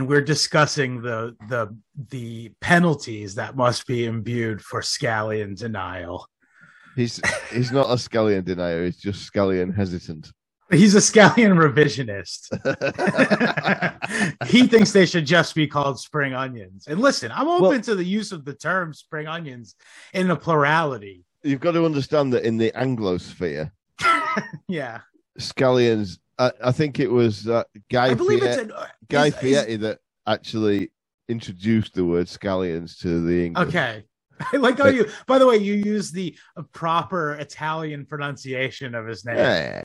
And we're live, and we're discussing the the the penalties that must be imbued for scallion denial. He's he's not a scallion denier. He's just scallion hesitant. He's a scallion revisionist. he thinks they should just be called spring onions. And listen, I'm open Well- to the use of the term spring onions in a plurality. You've got to understand that in the Anglosphere, Yeah, scallions. I, I think it was uh, Guy I believe Fieri, it's an, Guy is- is- Fieri that actually introduced the word scallions to the English. Okay. I like how you, by the way, you use the proper Italian pronunciation of his name. Yeah.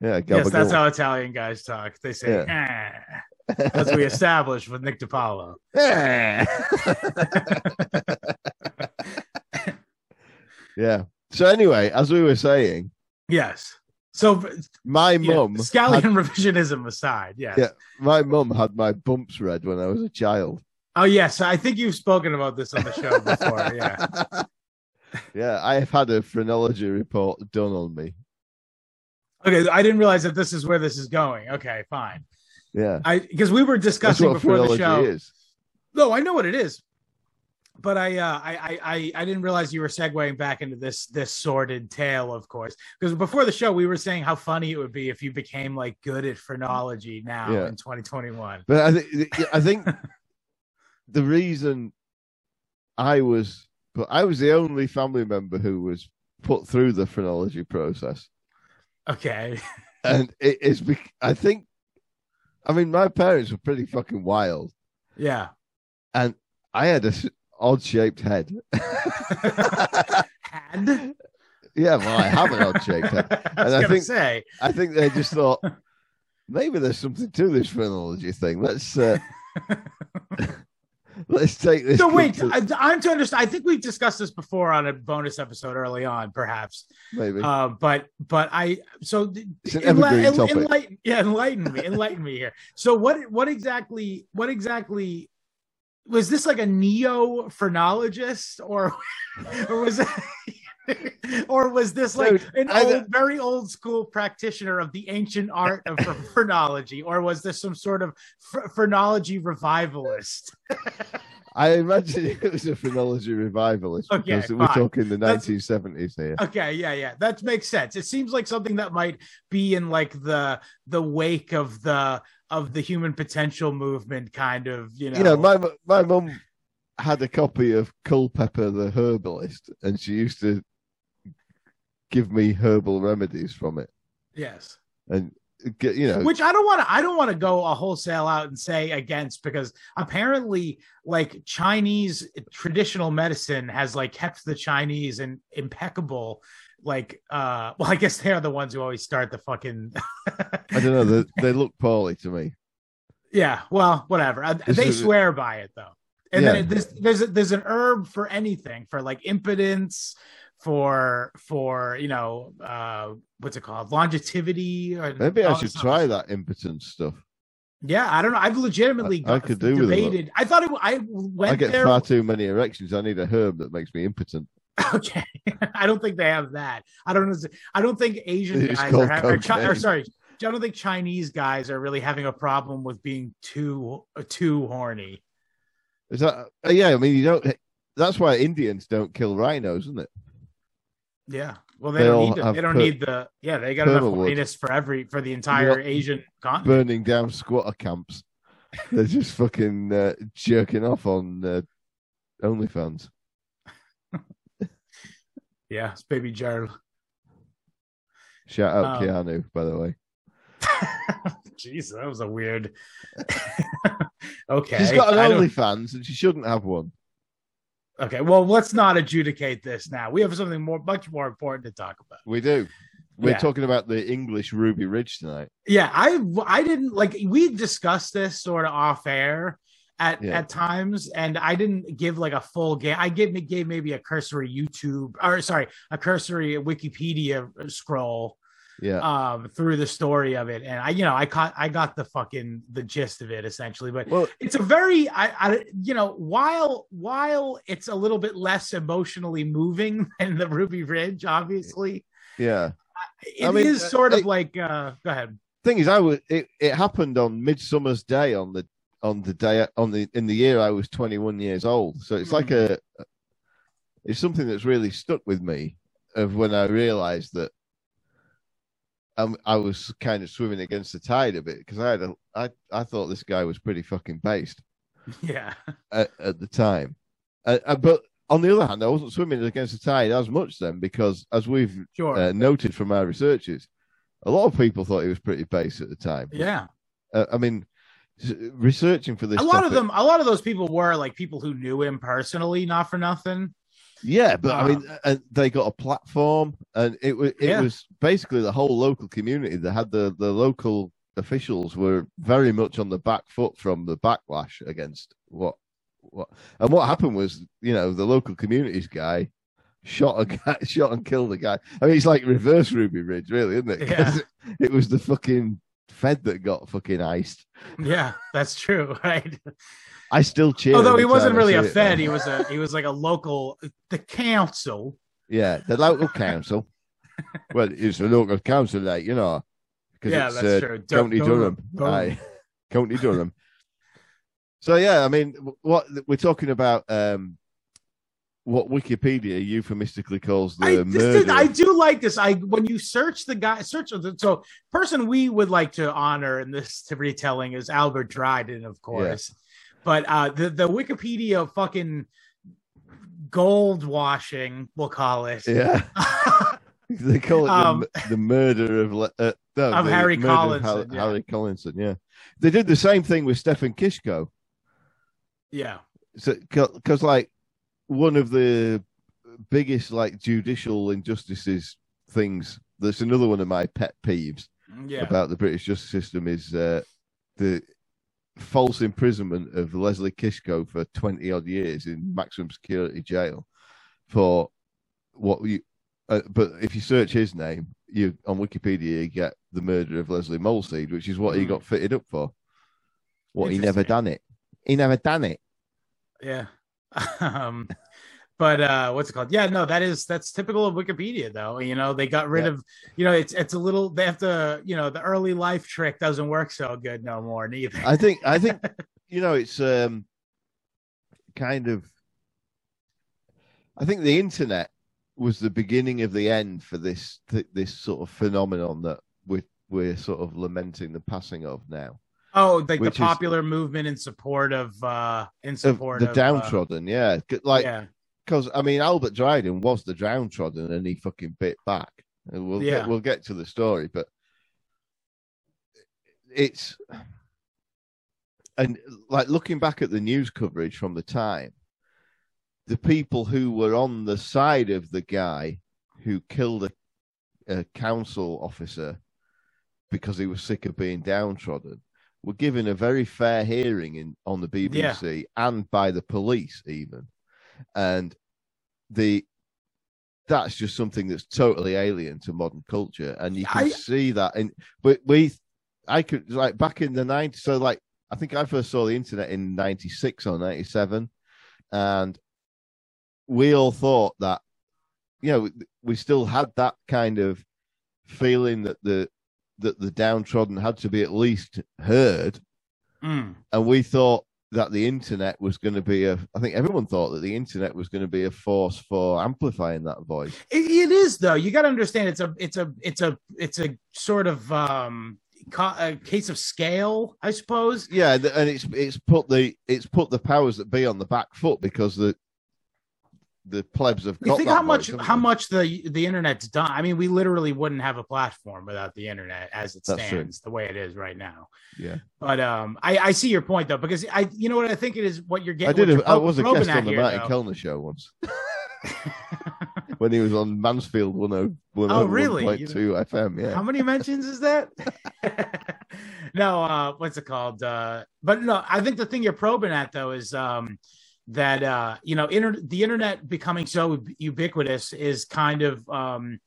Yeah, yes, that's how Italian guys talk. They say, "Eh," as we established with Nick DiPaolo. yeah. So anyway, as we were saying, Yes. So, my mum, scallion had, revisionism aside, yes. Yeah. my mum had my bumps read when I was a child. Oh, yes. I think you've spoken about this on the show before. Yeah. yeah, I have had a phrenology report done on me. Okay. I didn't realize that this is where this is going. Okay, fine. Yeah, I because we were discussing before the show. is. No, I know what it is, but I, uh, I, I, I, didn't realize you were segueing back into this this sordid tale, of course. Because before the show, we were saying how funny it would be if you became like good at phrenology now Yeah. in 2021. But I think I think the reason I was, but I was the only family member who was put through the phrenology process, Okay, and it is. bec- I think, I mean, my parents were pretty fucking wild, yeah. and I had a odd shaped head. head? yeah, well, I have an odd shaped head. I was And I think- say, I think they just thought maybe there's something to this phrenology thing. Let's uh, let's take this. so wait, to- I, I'm to understand. I think we've discussed this before on a bonus episode early on, perhaps. maybe Uh, but but I so It's an enli- topic. enlighten, yeah, enlighten me, enlighten me here. So what what exactly what exactly was this like a neo phrenologist or or was it or was this like Dude, an I old, very old school practitioner of the ancient art of ph- phrenology or was this some sort of ph- phrenology revivalist I imagine it was a phrenology revivalist Okay, because we're talking the That's- 1970s here. Okay, yeah, yeah, that makes sense. It seems like something that might be in like the the wake of the of the human potential movement, kind of, you know. You know, my my mum had a copy of Culpeper the Herbalist, and she used to give me herbal remedies from it, yes, and get you know, which I don't want to. I don't want to go a wholesale out and say against because apparently, like Chinese traditional medicine has like kept the Chinese and impeccable. Like, uh, well, I guess they're the ones who always start the fucking. I don't know, they, they look poorly to me. Yeah, well, whatever. Uh, This they is- swear by it though. And Yeah. then this, there's a, there's an herb for anything, for like impotence, for for you know uh what's it called, longevity. Or Maybe I should this try that impotence stuff. stuff. Yeah, I don't know. I've legitimately I- I could do with a lot. debated. I thought it. I went I get there. far too many erections. I need a herb that makes me impotent. Okay, I don't think they have that. I don't know. I don't think Asian It's guys are, having, ha- or, or sorry, I don't think Chinese guys are really having a problem with being too too horny. Is that? yeah, I mean, you don't. That's why Indians don't kill rhinos, isn't it? Yeah. Well, they, They don't need. The, they don't need the. Yeah, they got enough permawood. for every for the entire Asian continent. Burning down squatter camps. They're just fucking uh, jerking off on uh, OnlyFans. Yeah, it's baby Gerald. Shout out Um, Keanu, by the way. Jeez, that was a weird. okay, She's got an OnlyFans, and she shouldn't have one. Okay, well, let's not adjudicate this now. We have something more, much more important to talk about. We do. We're Yeah. talking about the English Ruby Ridge tonight. Yeah, I I didn't like we discussed this sort of off air at Yeah. at times, and I didn't give like a full game. I gave gave maybe a cursory YouTube or sorry, a cursory Wikipedia scroll Yeah. um through the story of it, and I you know I caught I got the fucking the gist of it essentially, but well, it's a very I, I you know while while it's a little bit less emotionally moving than the Ruby Ridge, obviously yeah. it is mean, uh, sort of it- like uh go ahead thing is, I was it, it happened on Midsummer's Day on the on the day on the in the year I was 21 years old. So it's like a it's something that's really stuck with me of when I realized that um, I was kind of swimming against the tide a bit because I had a I I thought this guy was pretty fucking based Yeah. at, at the time, uh, uh, but on the other hand, I wasn't swimming against the tide as much then because as we've Sure. uh, noted from our researches, a lot of people thought he was pretty base at the time. yeah. Uh, I mean, researching for this, A lot of them, a lot of those people were like people who knew him personally, not for nothing. Yeah, but I mean, uh, they got a platform, and it was it Yeah. was basically the whole local community that had the the local officials were very much on the back foot from the backlash against what what and what happened was you know the local communities guy shot a guy shot and killed a guy. I mean it's like reverse ruby ridge really isn't it? It, it was the fucking fed that got fucking iced. Yeah, that's true, right? I still cheer Although he wasn't really a it, Fed, he was a he was like a local the council. yeah the local council well it's the local council like you know because Yeah, it's that's uh, true. County durham, Durham. Aye. county durham so yeah i mean what we're talking about um what wikipedia euphemistically calls the I, this murder I do like this. I when you search the guy, search the so person we would like to honor in this retelling is Albert Dryden, of course. But uh the the Wikipedia fucking gold washing, we'll call it. yeah they call it Um, the, the murder of uh, no, Of the Harry murder of Collinson, yeah. Harry Collinson, yeah. They did the same thing with Stefan Kiszko. yeah. So, because like one of the biggest like judicial injustices things. That's another one of my pet peeves Yeah. about the British justice system is uh, the false imprisonment of Leslie Kiszko for twenty odd years in maximum security jail for what you. Uh, but if you search his name, you on Wikipedia you get the murder of Lesley Molseed, which is what he Hmm. got fitted up for. What he never done it. He never done it. Yeah. um but uh what's it called? Yeah, no, that is that's typical of Wikipedia though. You know, they got rid Yeah. of you know, it's it's a little they have to, you know, the early life trick doesn't work so good no more neither. I think I think you know it's um kind of I think the internet was the beginning of the end for this th- this sort of phenomenon that we're we're sort of lamenting the passing of now. oh, like the which is- popular movement in support of uh in support Of the of, downtrodden, yeah. 'Cause, Uh, Like yeah. Because I mean Albert Dryden was the downtrodden and he fucking bit back. And we'll Yeah. get, we'll get to the story, but it's and like looking back at the news coverage from the time, the people who were on the side of the guy who killed a, a council officer because he was sick of being downtrodden were given a very fair hearing in on the BBC and by the police even, and the that's just something that's totally alien to modern culture, and you can I- see that. in but we, I could like back in the nineties. So like, I think I first saw the internet in ninety six or ninety seven, and we all thought that, you know, we still had that kind of feeling that the that the downtrodden had to be at least heard, Mm. and we thought that the internet was going to be a. I think everyone thought that the internet was going to be a force for amplifying that voice. It, it is though. You got to understand it's a it's a it's a it's a sort of um a case of scale, I suppose. Yeah, and it's it's put the it's put the powers that be on the back foot because the the plebs have You think how much how much the the internet's done? I mean, we literally wouldn't have a platform without the internet as it That's true. stands, the way it is right now. Yeah, But um, I, I see your point though, because I, you know what I think it is. What you're getting I did. what A, you're I was a guest on the here, Martin though. Kelner show once when he was on Mansfield 10 Oh, really? 101.2 FM. Yeah, How many mentions is that? no, uh, what's it called? Uh, but no, I think the thing you're probing at though is um, that uh, you know, inter- the internet becoming so ubiquitous is kind of um,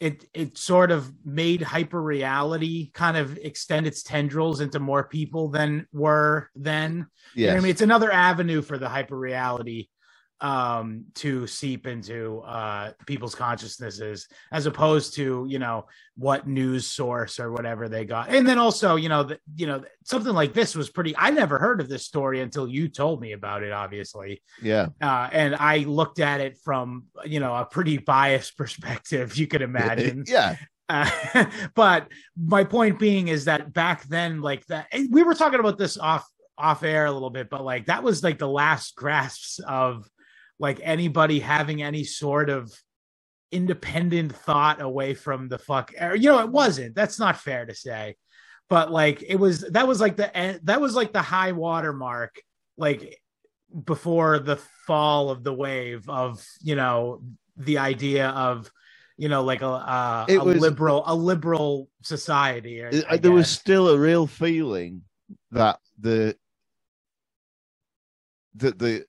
it it sort of made hyper reality kind of extend its tendrils into more people than were then. You know. I mean, it's another avenue for the hyper reality um to seep into uh people's consciousnesses as opposed to you know what news source or whatever they got and then also you know the, you know something like this was pretty i never heard of this story until you told me about it obviously Yeah. uh and i looked at it from you know a pretty biased perspective you could imagine Yeah. uh, but my point being is that back then, like that, we were talking about this off off air a little bit, but like that was like the last grasps of like anybody having any sort of independent thought away from the fuck. Or, you know, it wasn't. That's not fair to say, but like it was. That was like the that was like the high water mark, like before the fall of the wave of you know the idea of you know like a uh, a was- liberal a liberal society or, there was still a real feeling that the that the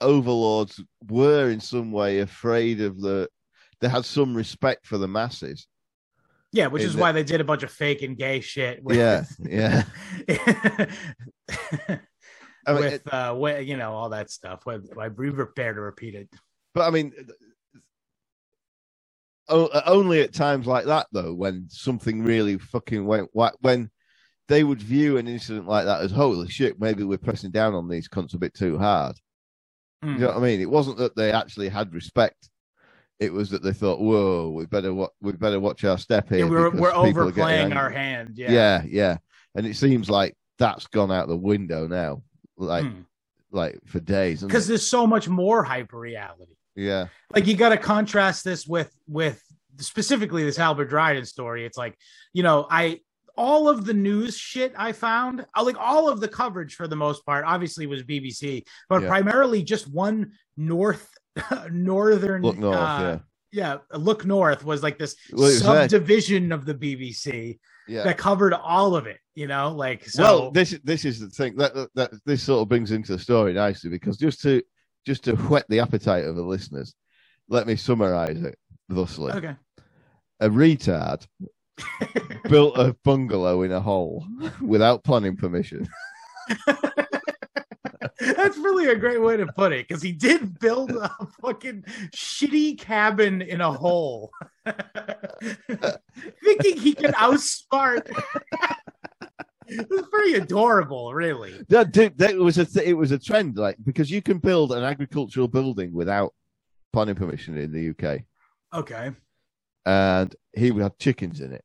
overlords were in some way afraid of the they had some respect for the masses. Yeah which is the- why they did a bunch of fake and gay shit with, yeah yeah. I mean, with it- uh you know all that stuff. Why I be prepared to repeat it. But i mean only at times like that though when something really fucking went when they would view an incident like that as holy shit maybe we're pressing down on these cunts a bit too hard Mm. You know what I mean? It wasn't that they actually had respect. It was that they thought, "Whoa, we better wa- we better watch our step here." Yeah, we're we're people are getting overplaying our hand Yeah. yeah, yeah, And it seems like that's gone out the window now, like Hmm. like for days. because there's so much more hyper reality yeah, like you got to contrast this with with specifically this Albert Dryden story. It's like you know I all of the news shit I found, uh, like all of the coverage for the most part, obviously was BBC, but Yeah. primarily just one north northern look north. uh, yeah look north was like this Well, it was subdivision of the BBC yeah, yeah. that covered all of it. You know, like so. well, this this is the thing that, that that this sort of brings into the story nicely because just to just to whet the appetite of the listeners, let me summarize it thusly: okay. a retard built a bungalow in a hole without planning permission. That's really a great way to put it because he did build a fucking shitty cabin in a hole, thinking he could outsmart. it was pretty adorable, really. That, that was a th- it was a trend, like because you can build an agricultural building without planning permission in the UK, Okay. and he would have chickens in it.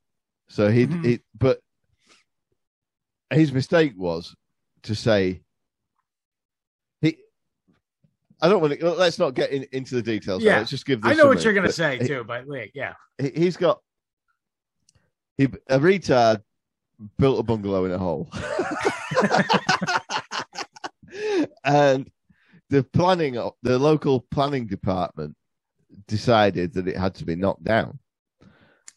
So he, Mhm. he but his mistake was to say he. I don't want to. Let's not get in, into the details. Yeah. let's just give. I know what you're gonna say he- too, but wait, yeah. he, he's got he a retard built a bungalow in a hole and the planning the local planning department decided that it had to be knocked down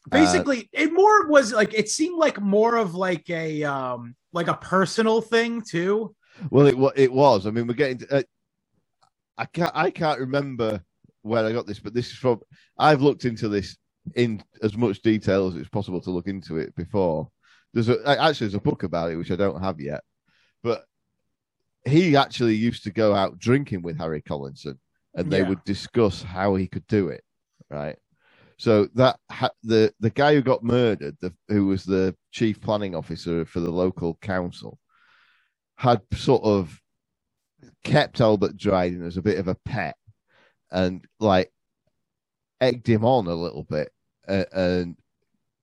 Basically, it more was like it seemed like more of like a um like a personal thing too. well it it was i mean we're getting to, uh, i can't i can't remember where i got this but this is from i've looked into this in as much detail as it's possible to look into it before there's a actually there's a book about it which i don't have yet but he actually used to go out drinking with harry collinson and they Yeah. would discuss how he could do it right so that ha- the the guy who got murdered the, who was the chief planning officer for the local council had sort of kept Albert Dryden as a bit of a pet and like egged him on a little bit uh, and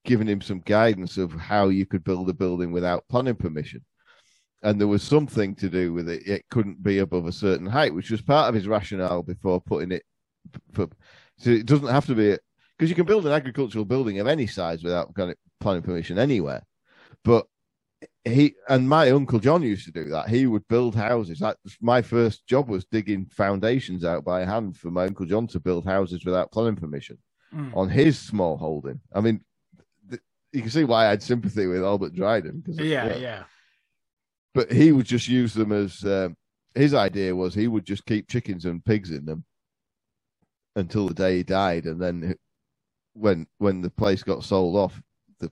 given him some guidance of how you could build a building without planning permission. And there was something to do with it. It couldn't be above a certain height, which was part of his rationale before putting it. For, so it doesn't have to be because you can build an agricultural building of any size without planning permission anywhere. But he and my uncle John used to do that. He would build houses. That my first job was digging foundations out by hand for my uncle John to build houses without planning permission Mm. on his small holding. I mean, th- you can see why I had sympathy with Albert Dryden. 'cause, Yeah, yeah. But he would just use them as um, his idea was he would just keep chickens and pigs in them until the day he died, and then when when the place got sold off, the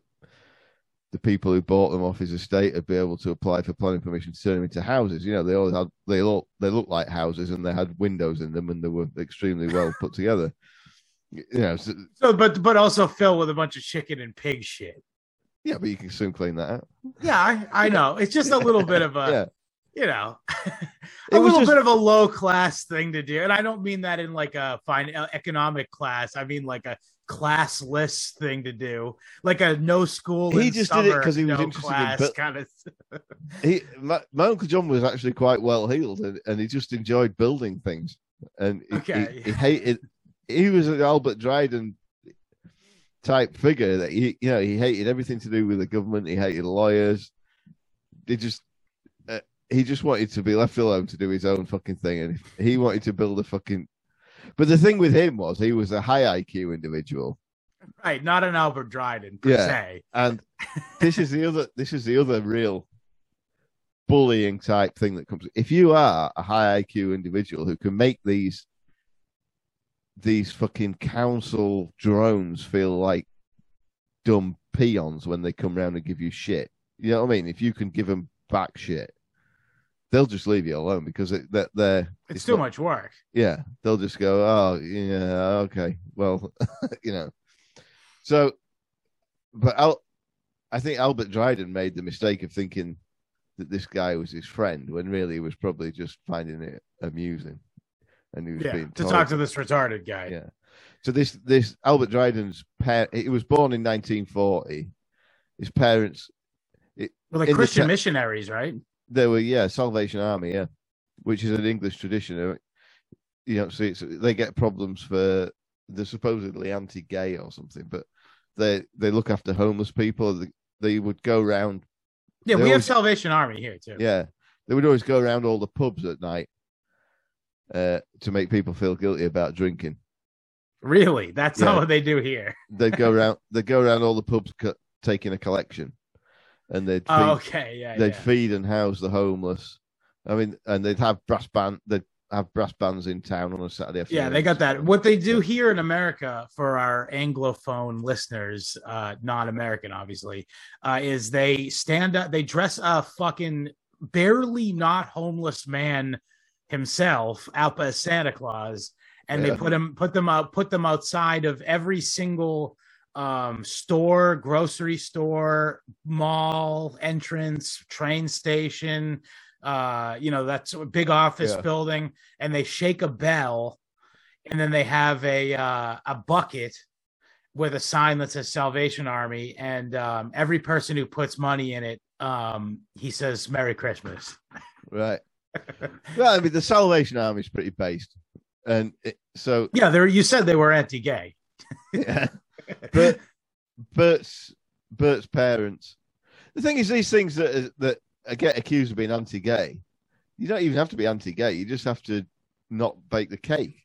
the people who bought them off his estate would be able to apply for planning permission to turn them into houses. You know, they all had they all they looked like houses and they had windows in them and they were extremely well put together. You know, so, So, but but also filled with a bunch of chicken and pig shit. yeah, but you can soon clean that out. Yeah, I, I know. It's just a little bit of a, yeah, you know, a little just- bit of a low class thing to do. And I don't mean that in like a fine uh, economic class. I mean like a classless thing to do, like a no school. He just did it because he was no interested in class kind of. he my, my uncle John was actually quite well heeled and, and he just enjoyed building things. And he, Okay. he, he hated. He was an Albert Dryden type figure that he, you know, he hated everything to do with the government. He hated lawyers. He just, uh, he just wanted to be left alone to do his own fucking thing, and he wanted to build a fucking. But the thing with him was he was a high IQ individual, Right, not an Albert Dryden per Yeah. se. and this is the other. This is the other real bullying type thing that comes. If you are a high IQ individual who can make these these fucking council drones feel like dumb peons when they come round and give you shit. You know what I mean? If you can give them back shit, they'll just leave you alone because it, they're, they're It's, too not- much work. Yeah, they'll just go, oh yeah, okay, well, you know. So, but Al, I think Albert Dryden made the mistake of thinking that this guy was his friend when really he was probably just finding it amusing, and he was Yeah, being to talk to this retarded guy. yeah. So this this Albert Dryden's parent, he was born in 1940. His parents, Well, like In the Christian missionaries, right? They were yeah Salvation Army, yeah, which is an English tradition. uh, You know, see, it's, they get problems for they're supposedly anti-gay or something, but they they look after homeless people. They, they would go around, Yeah, They we have Salvation Army here too. yeah, they would always go around all the pubs at night uh, to make people feel guilty about drinking. Really, that's not what they do here. They'd go around, they'd go around all the pubs co- taking a collection, and they'd feed, Oh, okay, yeah, they'd yeah. feed and house the homeless. I mean, and they'd have brass band. They'd have brass bands in town on a Saturday afternoon. Yeah, they got that. What they do here in America for our Anglophone listeners, uh, non-American, obviously, uh, is they stand up, they dress a fucking barely not homeless man himself out as Santa Claus, and Yeah. they put him, put them out, put them outside of every single um store grocery store mall entrance train station uh you know that's a big office Yeah. building and they shake a bell and then they have a uh, a bucket with a sign that says Salvation Army, and um, every person who puts money in it, um, he says Merry Christmas. right. Well, I mean, the Salvation Army is pretty based, and it, so Yeah, there. You said they were anti-gay. yeah. But Bert's Bert's parents. The thing is, these things that that get accused of being anti-gay, you don't even have to be anti-gay. You just have to not bake the cake.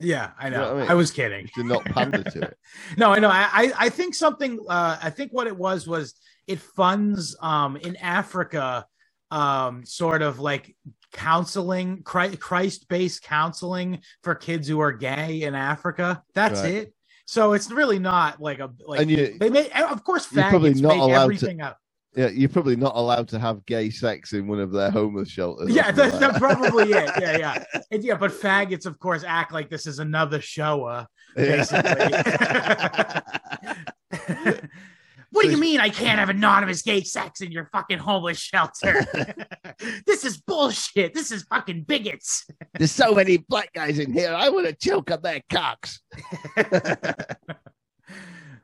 Yeah, I You know. know what I I, was kidding. To not pander to it. No, I know. I I, I think something. Uh, I think what it was was it funds um, in Africa, um, sort of like counseling, Christ based counseling for kids who are gay in Africa. That's Right. it. So it's really not like a like And you- they make of course faggots not make allowed to- everything up. Yeah, you're probably not allowed to have gay sex in one of their homeless shelters. Yeah, that's, that's that. probably it. Yeah, yeah, yeah. But faggots, of course, act like this is another Shoah. Yeah. what do you mean I can't have anonymous gay sex in your fucking homeless shelter? this is bullshit. This is fucking bigots. There's so many black guys in here. I want to choke on their cocks.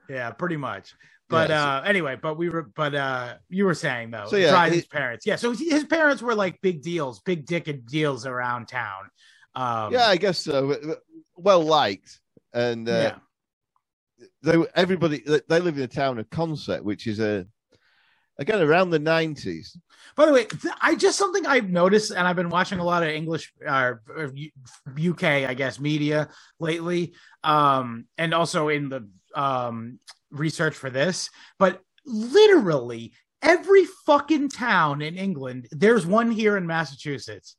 Yeah, pretty much. But Yeah, so- uh anyway, but we were but uh you were saying though, So, yeah, Dryden's he- parents. Yeah, so his parents were like big deals, big dicked deals around town. Um yeah, I guess so. Well liked, and uh, yeah. They were- everybody they- live in a town of Consett, which is a again around the nineties. By the way, I just something I've noticed, and I've been watching a lot of English, uh, UK, I guess, media lately, um, and also in the um, research for this. But literally every fucking town in England, there's one here in Massachusetts.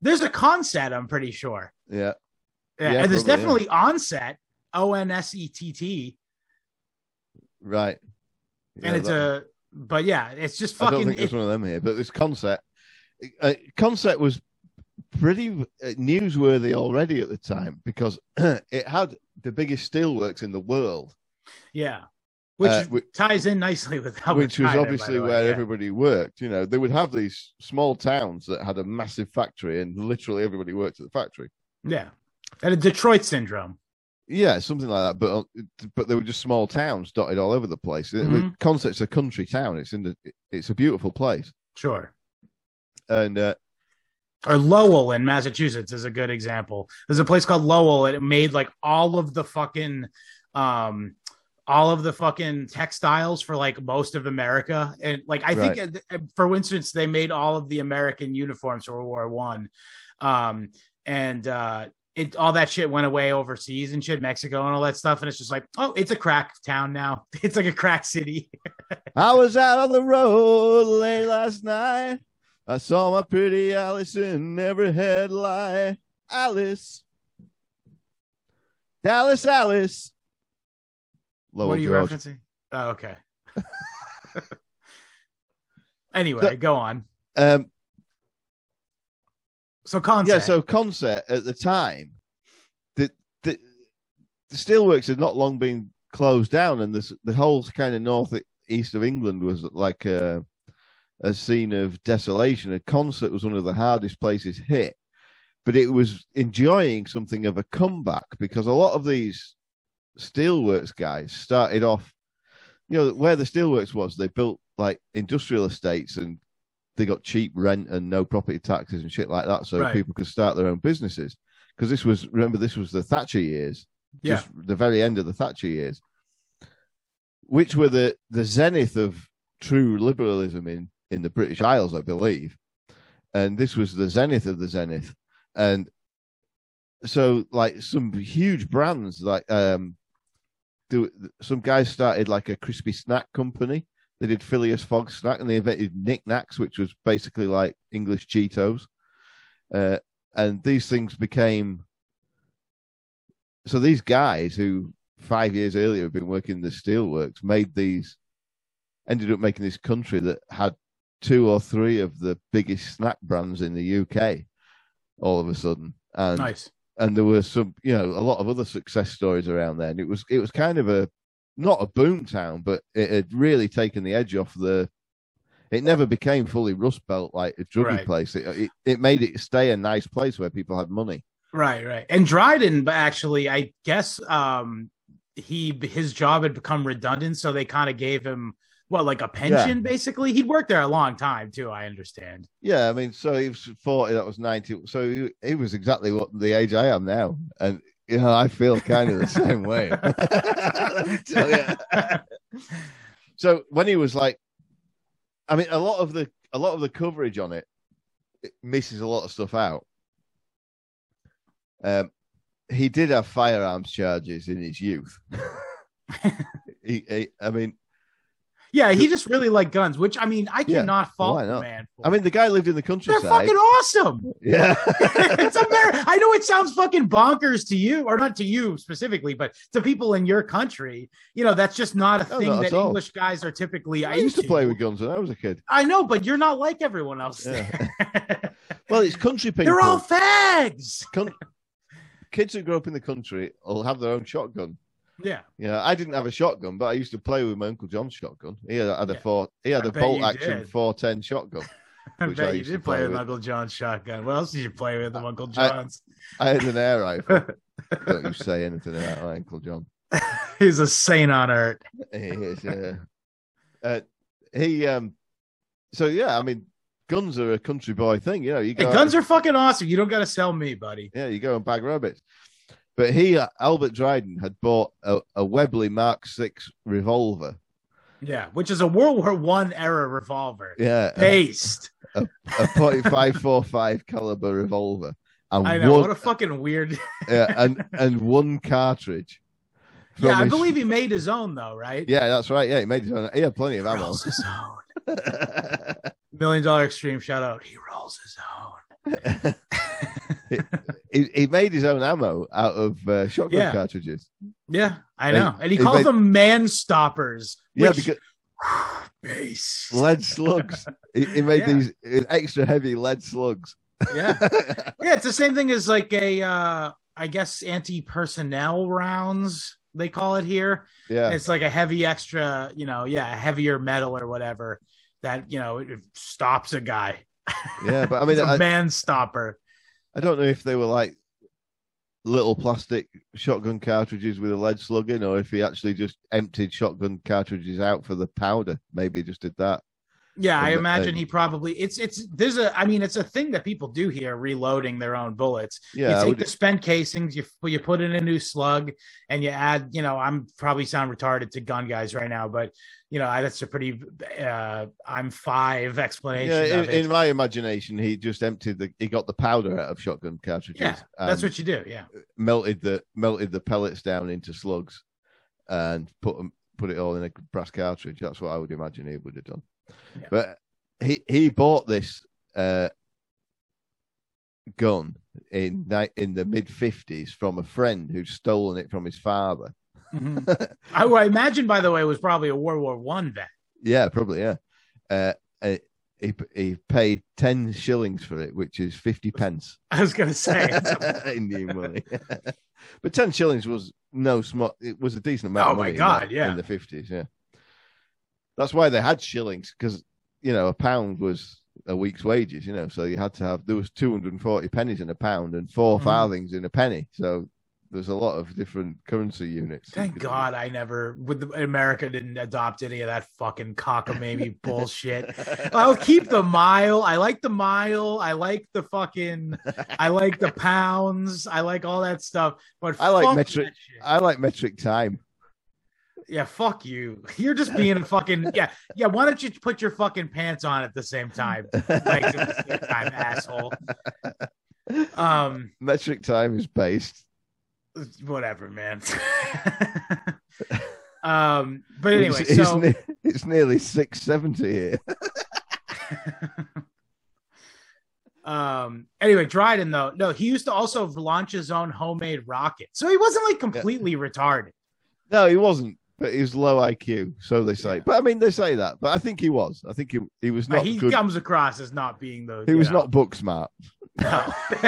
There's a concept I'm pretty sure. Yeah, Yeah, Yeah, and there's probably, definitely Onset, O N S E T T, right. and it's that- a but yeah, it's just I don't fucking. think there's one of them here, but this Consett, uh, Consett was pretty uh, newsworthy already at the time because it had the biggest steelworks in the world, yeah, which uh, whi- ties in nicely with Albert which was obviously where yeah. everybody worked. You know, they would have these small towns that had a massive factory, and literally everybody worked at the factory. Yeah, and a Detroit syndrome. Yeah, something like that. But uh, but they were just small towns dotted all over the place. It- Mhm. Consett's a country town. It's in the. It's a beautiful place, Sure. and uh, Or Lowell in Massachusetts is a good example. There's a place called Lowell, it made like all of the fucking, um, all of the fucking textiles for like most of America, and like I think, uh, for instance, they made all of the American uniforms for World War One, um, and uh, it all that shit went away overseas and shit, Mexico and all that stuff, and it's just like, oh, it's a crack town now. It's like a crack city. I was out on the road late last night. I saw my pretty Alice in every headlight. Alice. Dallas Alice. Lowell what are you referencing? Oh, okay. anyway, So- go on. Um, So Consett. yeah, so Consett at the time, the, the, the steelworks had not long been closed down, and this, the whole kind of north east of England was like a, a scene of desolation. A Consett was one of the hardest places hit, but it was enjoying something of a comeback because a lot of these steelworks guys started off, you know, where the steelworks was, they built like industrial estates and they got cheap rent and no property taxes and shit like that, so Right. people could start their own businesses. Because this was, remember, this was the Thatcher years, yeah, just the very end of the Thatcher years, which were the the zenith of true liberalism in in the British Isles, I believe, and this was the zenith of the zenith, and so like some huge brands like um, do some guys started like a crispy snack company. They did Phileas Fogg snack, and they invented Nik Naks, which was basically like English Cheetos. Uh, and these things became so these guys who five years earlier had been working in the steelworks made these ended up making this country that had two or three of the biggest snack brands in the UK all of a sudden and nice. and there were some you know a lot of other success stories around there and it was it was kind of a not a boom town but it had really taken the edge off the it never became fully rust belt like a druggy Right. place it, it it made it stay a nice place where people had money Right, right. And Dryden, but actually, I guess um he his job had become redundant, so they kind of gave him what like a pension basically. He'd worked there a long time too, I understand. Yeah, I mean, so he was 40, that was 90. So he, he was exactly what the age I am now. And, you know, I feel kind of the same way. Let me tell you. So when he was like, I mean, a lot of the, a lot of the coverage on it, it misses a lot of stuff out. Um, he did have firearms charges in his youth. he, he, I mean, Yeah, he just really liked guns, which I mean, I Yeah, cannot fault the man. For. I mean, the guy lived in the countryside. they're fucking awesome. yeah. it's America. I know it sounds fucking bonkers to you, or not to you specifically, but to people in your country. You know, that's just not a No, thing not that. English guys are typically. I used to play with guns when I was a kid. I know, but you're not like everyone else. Yeah. Well, it's country people. They're all fags. Con- kids who grow up in the country will have their own shotgun. Yeah, You know, I didn't have a shotgun, but I used to play with my uncle John's shotgun. He had, had a four. He had I a bolt action did. four ten shotgun. I Which bet I you used to did play with with. Uncle John's shotgun. What else did you play with, Uncle John's? I had an air rifle. Don't you say anything about my uncle John. He's a saint on earth. He is. Uh, uh, he. Um. So yeah, I mean, guns are a country boy thing. You know, you Hey, go. guns are fucking awesome. You don't got to sell me, buddy. Yeah, you go and bag rabbits. But he, uh, Albert Dryden, had bought a, a Webley Mark Six revolver. Yeah, which is a World War One era revolver. Yeah, a, Based. a .545 caliber revolver, and I know. one, What a fucking weird. yeah, and and one cartridge. yeah, I his- believe he made his own though, right? Yeah, that's right. Yeah, he made his own. He had plenty of ammo. rolls his own. Million dollar extreme shout out. He rolls his own. He, he made his own ammo out of uh, shotgun Yeah. cartridges. Yeah, I know. And he he calls made- them man stoppers. Yeah, which because Base. lead slugs. he, he made Yeah. these uh, extra heavy lead slugs. Yeah. Yeah, it's the same thing as like a uh I guess anti-personnel rounds they call it here. yeah, It's like a heavy extra, you know, yeah, heavier metal or whatever that, you know, it stops a guy. yeah. But I mean, a I, man stopper. I don't know if they were like little plastic shotgun cartridges with a lead slug in, or if he actually just emptied shotgun cartridges out for the powder. Maybe he just did that. Yeah, I imagine he probably it's it's there's a I mean it's a thing that people do here reloading their own bullets. Yeah, you take would- the spent casings, you you put in a new slug, and you add. You know, I'm probably sound retarded to gun guys right now, but you know I, that's a pretty. uh I'm five explanation. yeah. In, in my imagination, he just emptied the. He got the powder out of shotgun cartridges. yeah, that's what you do. Yeah, melted the melted the pellets down into slugs, and put them put it all in a brass cartridge. That's what I would imagine he would have done. Yeah. But he he bought this uh, gun in ni- in the mid fifties from a friend who'd stolen it from his father. Mhm. I, I imagine, by the way, it was probably a World War One vet. Yeah, probably. Yeah. Uh, uh, he he paid ten shillings for it, which is fifty pence I was gonna say. Indian money. but ten shillings was no small. It was a decent amount. Oh of my God, that- yeah. in the fifties. Yeah, that's why they had shillings because you know a pound was a week's wages. You know, so you had to have there was two hundred and forty pennies in a pound and 4 Mhm. farthings in a penny. So there's a lot of different currency units. Thank God I never with the, America didn't adopt any of that fucking cockamamie bullshit. I'll keep the mile. I like the mile. I like the fucking. I like the pounds. I like all that stuff. But I like metric- I like metric time. Yeah, fuck you. You're just being a fucking. Yeah, yeah. Why don't you put your fucking pants on at the same time? Legs at the same time, asshole. Um, metric time is based. whatever, man. um, but anyway, it's, it's so ne- it's nearly six seventy here. um anyway dryden though no he used to also launch his own homemade rocket so he wasn't like completely retarded No, he wasn't. But he was low IQ, so they say. Yeah. But I mean, they say that. But I think he was. I think he he was But not he good. comes across as not being the he was know, not book smart. no.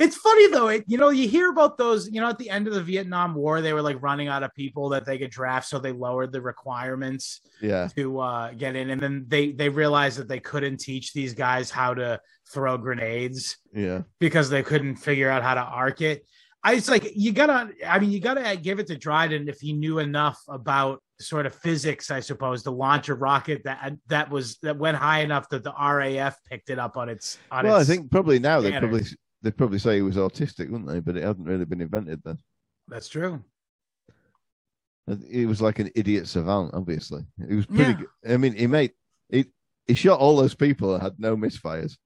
it's funny though it, you know you hear about those you know at the end of the vietnam war they were like running out of people that they could draft so they lowered the requirements Yeah, to uh, get in and then they they realized that they couldn't teach these guys how to throw grenades yeah, because they couldn't figure out how to arc it. I it's like you gotta. I mean, you gotta give it to Dryden if he knew enough about sort of physics, I suppose, to launch a rocket that that was that went high enough that the RAF picked it up on its. On well, I think probably now they probably they probably say he was autistic, wouldn't they? But it hadn't really been invented then. that's true. He was like an idiot savant. Obviously, he was pretty. Yeah. good. I mean, he made he he shot all those people and had no misfires.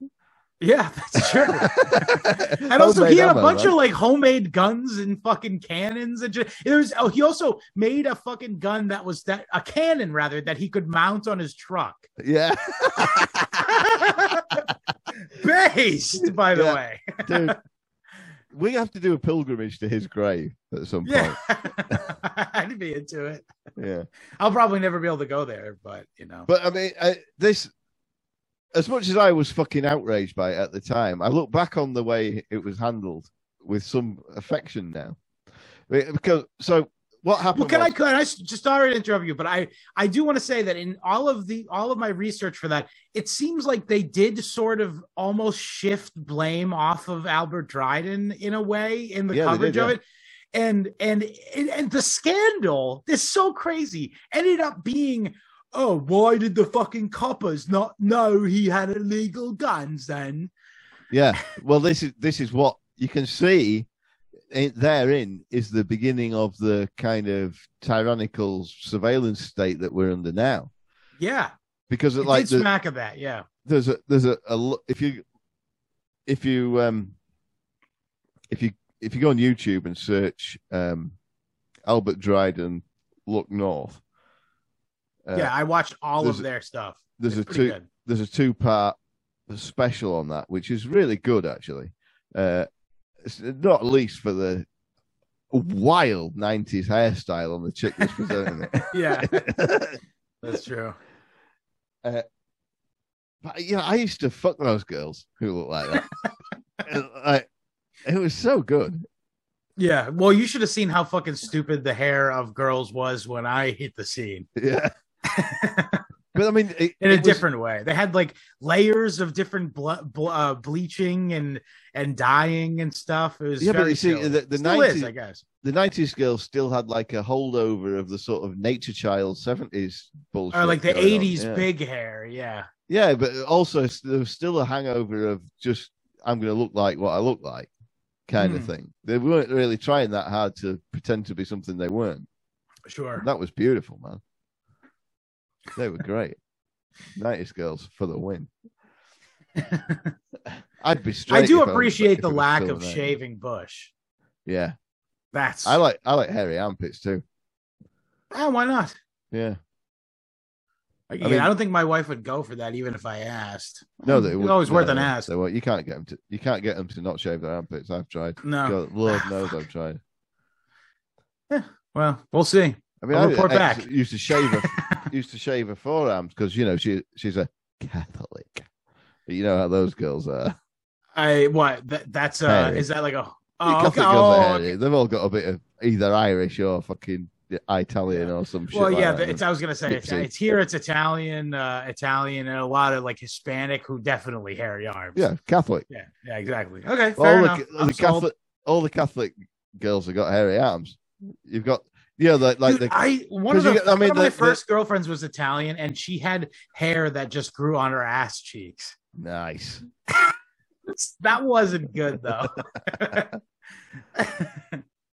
Yeah, that's true. And also, he had a bunch of like homemade guns and fucking cannons and just, there's. Oh, he also made a fucking gun that was that a cannon rather that he could mount on his truck. yeah, Based, by the Yeah. way. dude. We have to do a pilgrimage to his grave at some Yeah, point. I'd be into it. Yeah. I'll probably never be able to go there, but you know, But I mean, I, this, as much as I was fucking outraged by it at the time, I look back on the way it was handled with some affection now. Because so what happened? well, can I was- can I just sorry to interrupt you, but I I do want to say that in all of the all of my research for that, it seems like they did sort of almost shift blame off of Albert Dryden in a way in the Yeah, coverage did, of yeah. it. And, and and and the scandal is so crazy ended up being oh why did the fucking coppers not know he had illegal guns then Yeah. Well, this is this is what you can see. In, therein is the beginning of the kind of tyrannical surveillance state that we're under now. yeah Because it like did the, smack of that yeah there's a there's a, a if you if you um if you if you go on YouTube and search um Albert Dryden look north uh, yeah i watched all of their stuff there's It's a two good. there's a two part special on that which is really good actually uh not least for the wild '90s hairstyle on the chick that's presenting it. Yeah, that's true. But yeah, I used to fuck those girls who look like that. Like, it was so good. Yeah. Well, you should have seen how fucking stupid the hair of girls was when I hit the scene. Yeah, but I mean, it, in a was- different way. They had like layers of different ble- ble- uh, bleaching and and dyeing and stuff. It was Yeah, but you see, silly. the- the Still is, 90s I guess. the '90s girls still had like a holdover of the sort of nature child '70s bullshit, Or like the '80s Yeah. big hair. Yeah. Yeah, but also there was still a hangover of just I'm going to look like what I look like, kind of Hmm. thing. They weren't really trying that hard to pretend to be something they weren't. Sure. And that was beautiful, man. They were great. '90s girls for the win. I'd be straight. I do if was- appreciate the lack of there. shaving bush. Yeah, That's I like I like hairy armpits too. Oh, why not? Yeah, Like, I mean- I don't think my wife would go for that, even if I asked. no, they it's would- always worth an no, ask. They won't. You can't get them to. You can't get them to not shave their armpits. I've tried. No. God, Lord ah, knows I've tried. Yeah. Well, we'll see. I mean, I'll I report back. used to shave used to shave her forearms because you know she she's a Catholic. You know how those girls are. I what? That, that's uh, Hairy. is that like a? Oh, Catholic okay. girls oh, are okay. hairy. They've all got a bit of either Irish or fucking Italian or some shit. Well, like yeah, that. it's, I was gonna say it's, it's here. It's Italian, uh, Italian, and a lot of like Hispanic who definitely hairy arms. yeah, Catholic. yeah, yeah, exactly. Okay, All fair the, enough. the. Catholic, all the Catholic girls have got hairy arms. You've got, yeah, like like Dude, the I one of the you I mean, one of my the- the- first girlfriends was Italian, and she had hair that just grew on her ass cheeks. nice. That wasn't good though.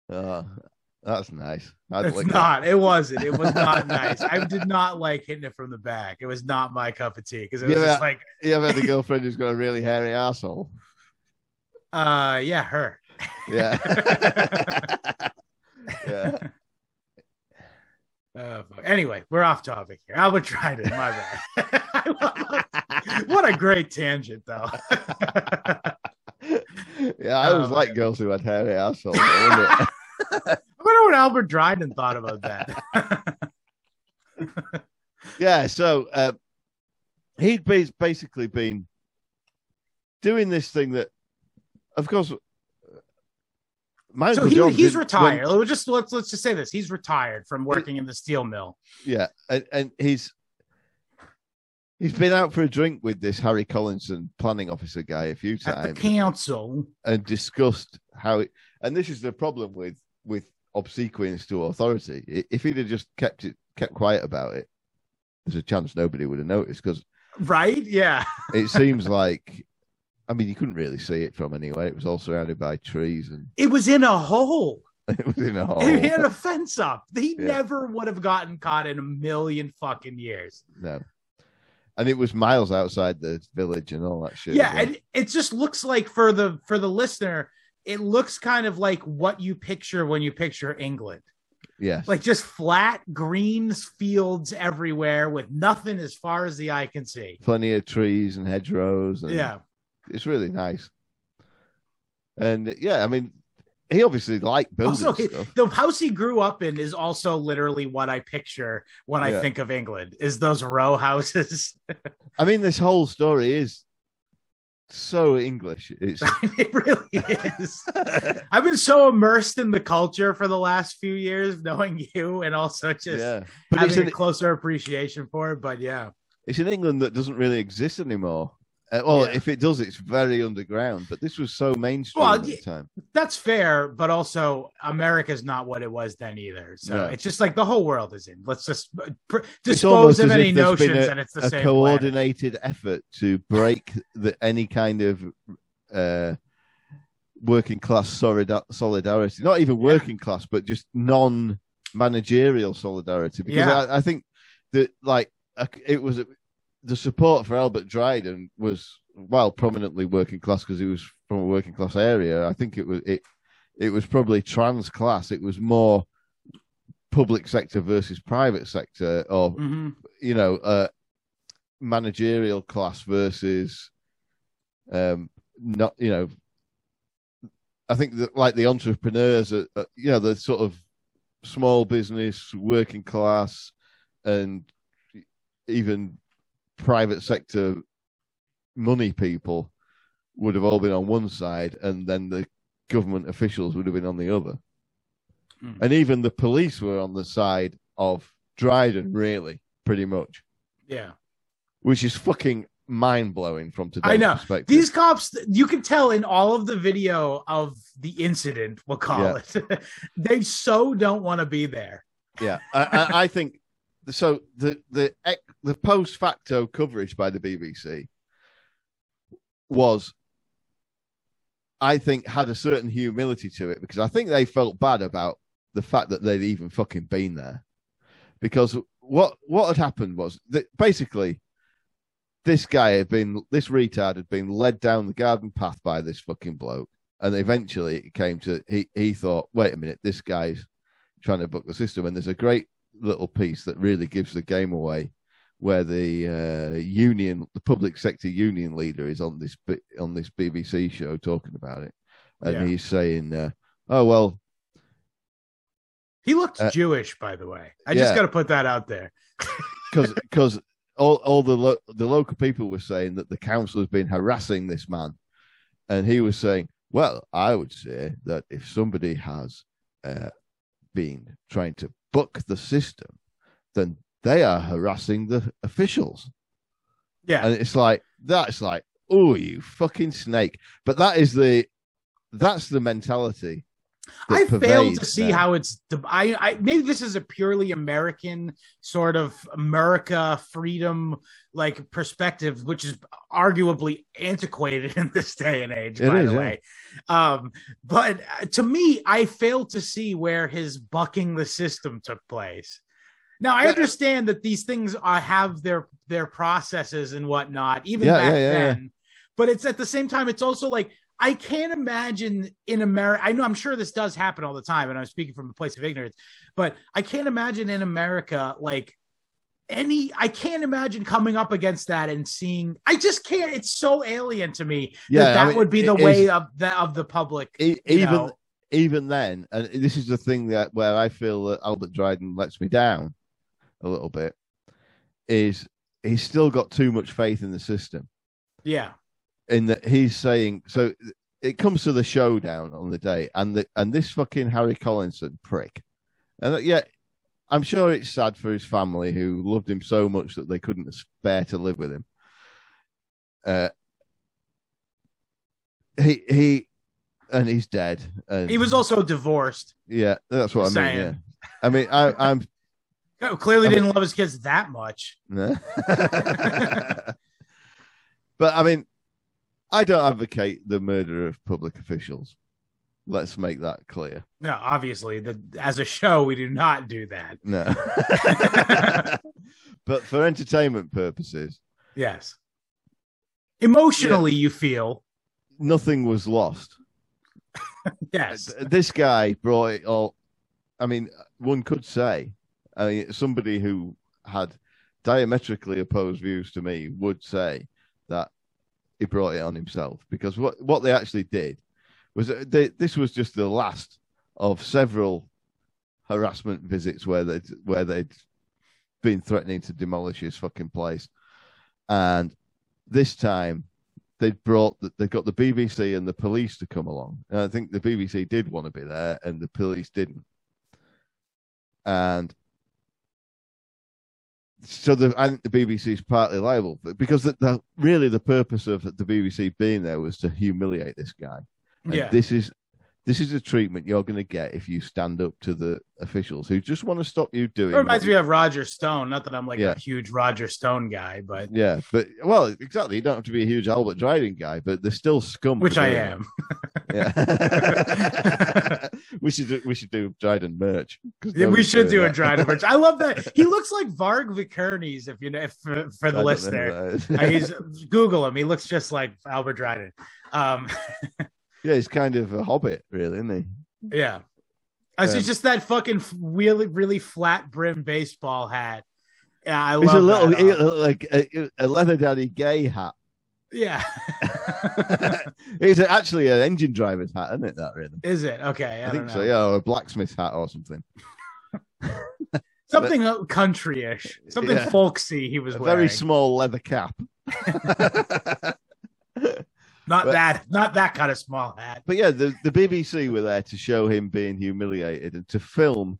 Oh, that's nice. I'd it's like that. not. It wasn't. It was not nice. I did not like hitting it from the back. It was not my cup of tea because it was Yeah, just like, You ever had a girlfriend who's got a really hairy asshole? uh, yeah, her. Yeah. yeah. Oh. Anyway, we're off topic here. Albert Dryden, my bad. what a great tangent, though. yeah, I always Oh, liked man. girls who had hairy assholes. I wonder- I wonder what Albert Dryden thought about that. yeah, so uh, he'd be basically been doing this thing that, of course, my so he, he's did- retired. Let's just let's let's just say this: he's retired from working in the steel mill. yeah, and, and he's he's been out for a drink with this Harry Collinson planning officer guy a few times At the council, and discussed how it and this is the problem with with obsequience to authority if he'd have just kept it kept quiet about it there's a chance nobody would have noticed because right? Yeah. it seems like i mean you couldn't really see it from anywhere it was all surrounded by trees and It was in a hole. it was in a hole He had a fence up. He Yeah. never would have gotten caught in a million fucking years. no and it was miles outside the village and all that shit yeah well. and it just looks like for the for the listener it looks kind of like what you picture when you picture england yes like just flat greens fields everywhere with nothing as far as the eye can see plenty of trees and hedgerows and yeah it's really nice and yeah i mean he obviously liked building also stuff the house he grew up in is also literally what i picture when i think of england is those row houses I mean, this whole story is so English. It's it really is i've been so immersed in the culture for the last few years knowing you and also just yeah, but it's having in, a closer appreciation for it. But yeah, it's in England that doesn't really exist anymore. Uh, well, Yeah. if it does, it's very underground. But this was so mainstream Well, at the time. that's fair. But also, America's not what it was then either. So No. it's just like the whole world is in. Let's just pr- dispose of any notions a- that it's the A same. planet. coordinated effort to break the, any kind of uh, working class solidarity. Not even Yeah. working class, but just non-managerial solidarity. Because Yeah. I, I think that, like, it was the support for Albert Dryden was well prominently working class because he was from a working class area. I think it was it it was probably trans class. It was more public sector versus private sector, or Mhm. you know, uh, managerial class versus um, not you know I think that like the entrepreneurs, are, uh, you know, the sort of small business, working class, and even private sector money people would have all been on one side, and then the government officials would have been on the other. Hmm. And even the police were on the side of Dryden, really, pretty much, Yeah. which is fucking mind blowing from today's I know. perspective. These cops, you can tell in all of the video of the incident, we'll call it, they so don't want to be there. yeah, I, I, I think so. The the the post facto coverage by the BBC was, I think, had a certain humility to it because I think they felt bad about the fact that they'd even fucking been there, because what what had happened was that basically this guy had been this retard had been led down the garden path by this fucking bloke, and eventually it came to he he thought, wait a minute, this guy's trying to book the system, and there's a great little piece that really gives the game away, where the uh, union, the public sector union leader, is on this on this BBC show talking about it, and Yeah. he's saying, uh, "Oh well, He looked Uh, Jewish, by the way. I just got to put that out there. because because all, all the lo- the local people were saying that the council has been harassing this man, and he was saying, "Well, I would say that if somebody has uh, been trying to buck the system, then they are harassing the officials." Yeah. And it's like that's like, oh, you fucking snake! But that is the that's the mentality. That I failed to see now. how it's. I, I maybe this is a purely American sort of America freedom like perspective, which is arguably antiquated in this day and age. It by is, the yeah. way, um, but uh, to me, I failed to see where his bucking the system took place. Now I understand that these things have their their processes and whatnot, even Yeah, back yeah, yeah, yeah. then. But it's at the same time, it's also like I can't imagine in America. I know I'm sure this does happen all the time, and I'm speaking from a place of ignorance, but I can't imagine in America like any. I can't imagine coming up against that and seeing. I just can't. It's so alien to me Yeah, that I that mean, would be the way of the of the public. You even know. even then, and this is the thing that where I feel that Albert Dryden lets me down a little bit, is he's still got too much faith in the system. Yeah, In that he's saying so, it comes to the showdown on the day, and the and this fucking Harry Collinson prick, and that- yeah, I'm sure it's sad for his family who loved him so much that they couldn't spare to live with him. Uh, he he, and he's dead. And he was also divorced. yeah, that's what I mean. Saying. Yeah, I mean, I, I'm Oh, Clearly, I didn't love his kids that much. no. but I mean, I don't advocate the murder of public officials. Let's make that clear. No, obviously, the, as a show, we do not do that. No, but for entertainment purposes, Yes, emotionally, you feel nothing was lost. yes. Uh, this guy brought it all. I mean, one could say, I mean, somebody who had diametrically opposed views to me would say that he brought it on himself because what what they actually did was uh, they, this was just the last of several harassment visits where they where they'd been threatening to demolish his fucking place, and this time they'd brought the, they got the BBC and the police to come along, and I think the BBC did want to be there and the police didn't, and so the I think the BBC is partly liable but because the, the really the purpose of the BBC being there was to humiliate this guy. And Yeah. this is this is the treatment you're going to get if you stand up to the officials who just want to stop you doing. It reminds me of Roger Stone. Not that I'm like Yeah. a huge Roger Stone guy, but Yeah, but well, exactly. You don't have to be a huge Albert Dryden guy, but they're still scum. which I am. Yeah, we should do, we should do Dryden merch. Yeah, we should do a. Dryden merch. I love that. He looks like Varg Vikernes, if you know, if, for, for the listener. Uh, he's Google him. He looks just like Albert Dryden. Um, yeah, he's kind of a hobbit, really, isn't he? yeah. See Um, just that fucking really, really flat brim baseball hat. Yeah, I He's love a little that. he Uh, like a, a leather daddy gay hat. Yeah. it's actually an engine driver's hat, isn't it? That really. Is it okay? I, I, think don't so. know. Yeah, or a blacksmith's hat or something. Something countryish, something Yeah. folksy. He was A wearing. very small leather cap. not but- that, not that kind of small hat. But yeah, the, the BBC were there to show him being humiliated and to film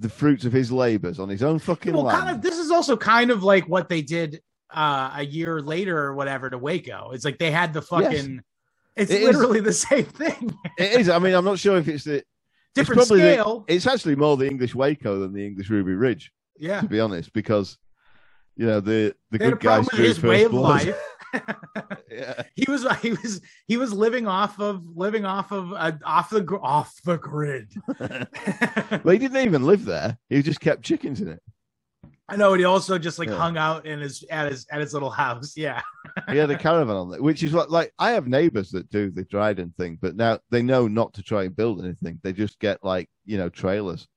the fruits of his labors on his own fucking Well, land. kind of. This is also kind of like what they did uh, a year later or whatever to Waco. It's like they had the fucking. It's It is- literally the same thing, It is. I mean, I'm not sure if it's the. different the- scale. It's actually more the English Waco than the English Ruby Ridge, yeah, to be honest, because you know the the they good guys with his drew way of blood. life. yeah. he was he was he was living off of living off of uh, off the off the grid. well, he didn't even live there. He just kept chickens in it. I know, and he also just like Yeah. hung out in his at his at his little house. Yeah, He had a caravan on there, which is what like I have neighbors that do the Dryden thing, but now they know not to try and build anything. They just get like you know trailers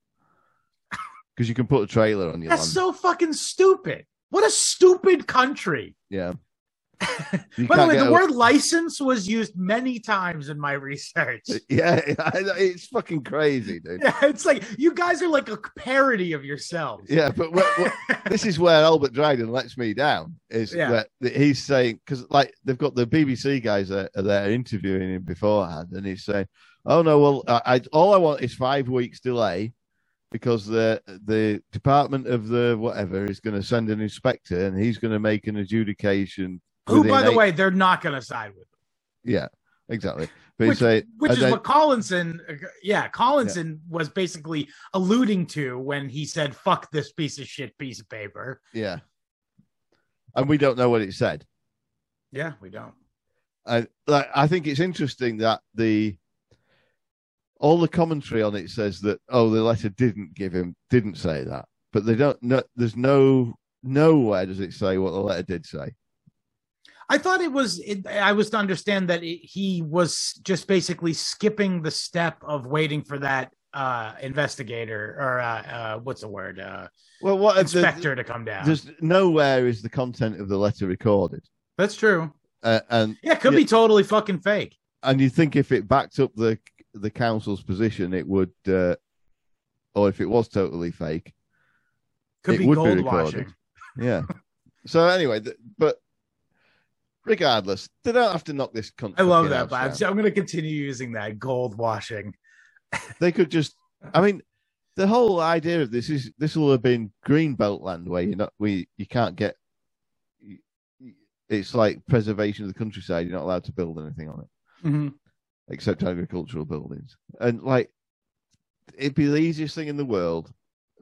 because you can put a trailer on your that's land. so fucking stupid. What a stupid country. yeah. By the way, the word license was used many times in my research. Yeah, it's fucking crazy, dude. Yeah, it's like you guys are like a parody of yourselves. Yeah, but what, what, this is where Albert Dryden lets me down. Is Yeah. where he's saying because like they've got the BBC guys are, are there interviewing him beforehand, and he's saying, "Oh no, well, I, I all I want is five weeks delay." Because the the Department of the whatever is going to send an inspector and he's going to make an adjudication. Who, by the eight- way, they're not going to side with. yeah, exactly. Which- saying, Which is what Collinson, yeah, Collinson was basically alluding to when he said, "Fuck this piece of shit piece of paper." yeah, and we don't know what it said. Yeah, we don't. I like I think it's interesting that the all the commentary on it says that oh the letter didn't give him didn't say that, but they don't. No, there's no nowhere does it say what the letter did say. I thought it was. It, I was to understand that it, he was just basically skipping the step of waiting for that uh investigator or uh, uh what's the word uh Well, what if the- inspector to come down. there's nowhere is the content of the letter recorded, That's true. uh, and Yeah, it could Yeah. be totally fucking fake. and you think if it backed up the the council's position, it would, uh, or if it was totally fake, Could It be would be gold recorded. washing. yeah. so anyway, th- but regardless, they don't have to knock this. country. I love that, but I'm, going to continue using that gold washing. They could just. I mean, the whole idea of this is this will have been green belt land where you're not we you can't get. It's like preservation of the countryside. You're not allowed to build anything on it Mhm. except agricultural buildings. And like, it'd be the easiest thing in the world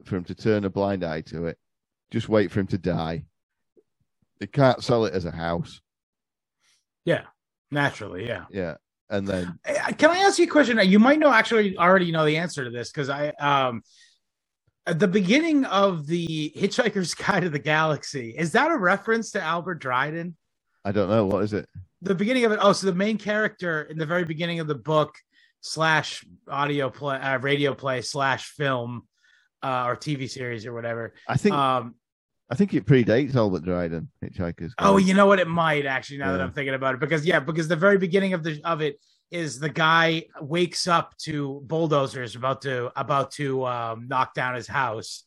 for him to turn a blind eye to it. Just wait for him to die. They can't sell it as a house. Yeah, naturally, yeah. Yeah. And then, Can I ask you a question? You might know actually already know the answer to this because I um at the beginning of the Hitchhiker's Guide to the Galaxy is that a reference to Albert Dryden? I don't know. What is it? The beginning of it. Oh, so the main character in the very beginning of the book slash audio play, uh, radio play slash film, uh, or TV series or whatever. I think Um, I think it predates Albert Dryden, Hitchhiker's Oh, you know what? It might actually. Now that I'm thinking about it, because yeah, because the very beginning of the of it is the guy wakes up to bulldozers about to about to um, knock down his house,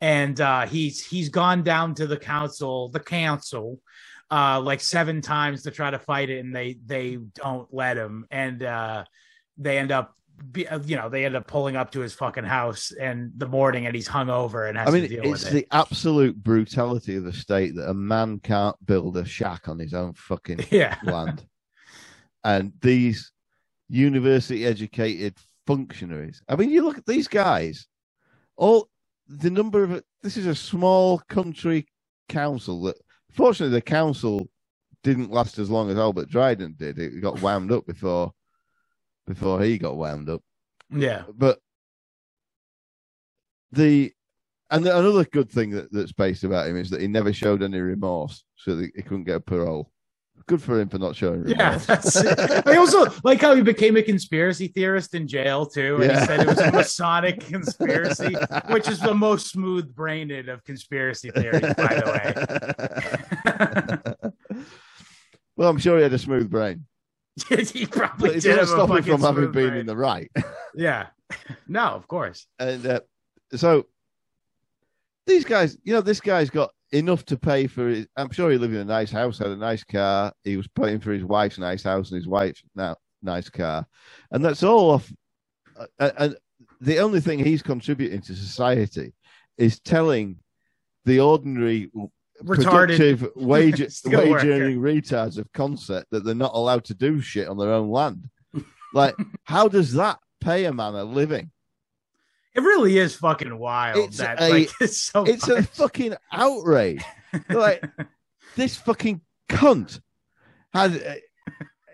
and uh, he's he's gone down to the council, the council, uh, like seven times to try to fight it, and they they don't let him, and uh, they end up. Be, uh, you know, they end up pulling up to his fucking house in the morning, and he's hungover and has I mean, to deal it's with it. the absolute brutality of the state that a man can't build a shack on his own fucking yeah, land. And these university educated functionaries. I mean, you look at these guys, all the number of this is a small country council that fortunately the council didn't last as long as Albert Dryden did. It got wound up before before he got wound up. yeah. But the and the, another good thing that, that's based about him is that he never showed any remorse, so that he couldn't get a parole. Good for him for not showing remorse. Yeah, that's it. I also like how he became a conspiracy theorist in jail too. And Yeah. he said it was a Masonic conspiracy, which is the most smooth brained of conspiracy theories, by the way. Well, I'm sure he had a smooth brain. he probably But it did have stop him from having been in the right. Yeah. No, of course. And uh, so these guys, you know, this guy's got enough to pay for his. I'm sure he lived in a nice house, had a nice car. He was paying for his wife's nice house and his wife's now nice car, and that's all off. uh, And the only thing he's contributing to society is telling the ordinary Retarded. productive wage wage worker. earning retards of concept that they're not allowed to do shit on their own land. like, how does that pay a man a living? It really is fucking wild. It's that a- like it's so It's a fucking outrage. like this fucking cunt had uh,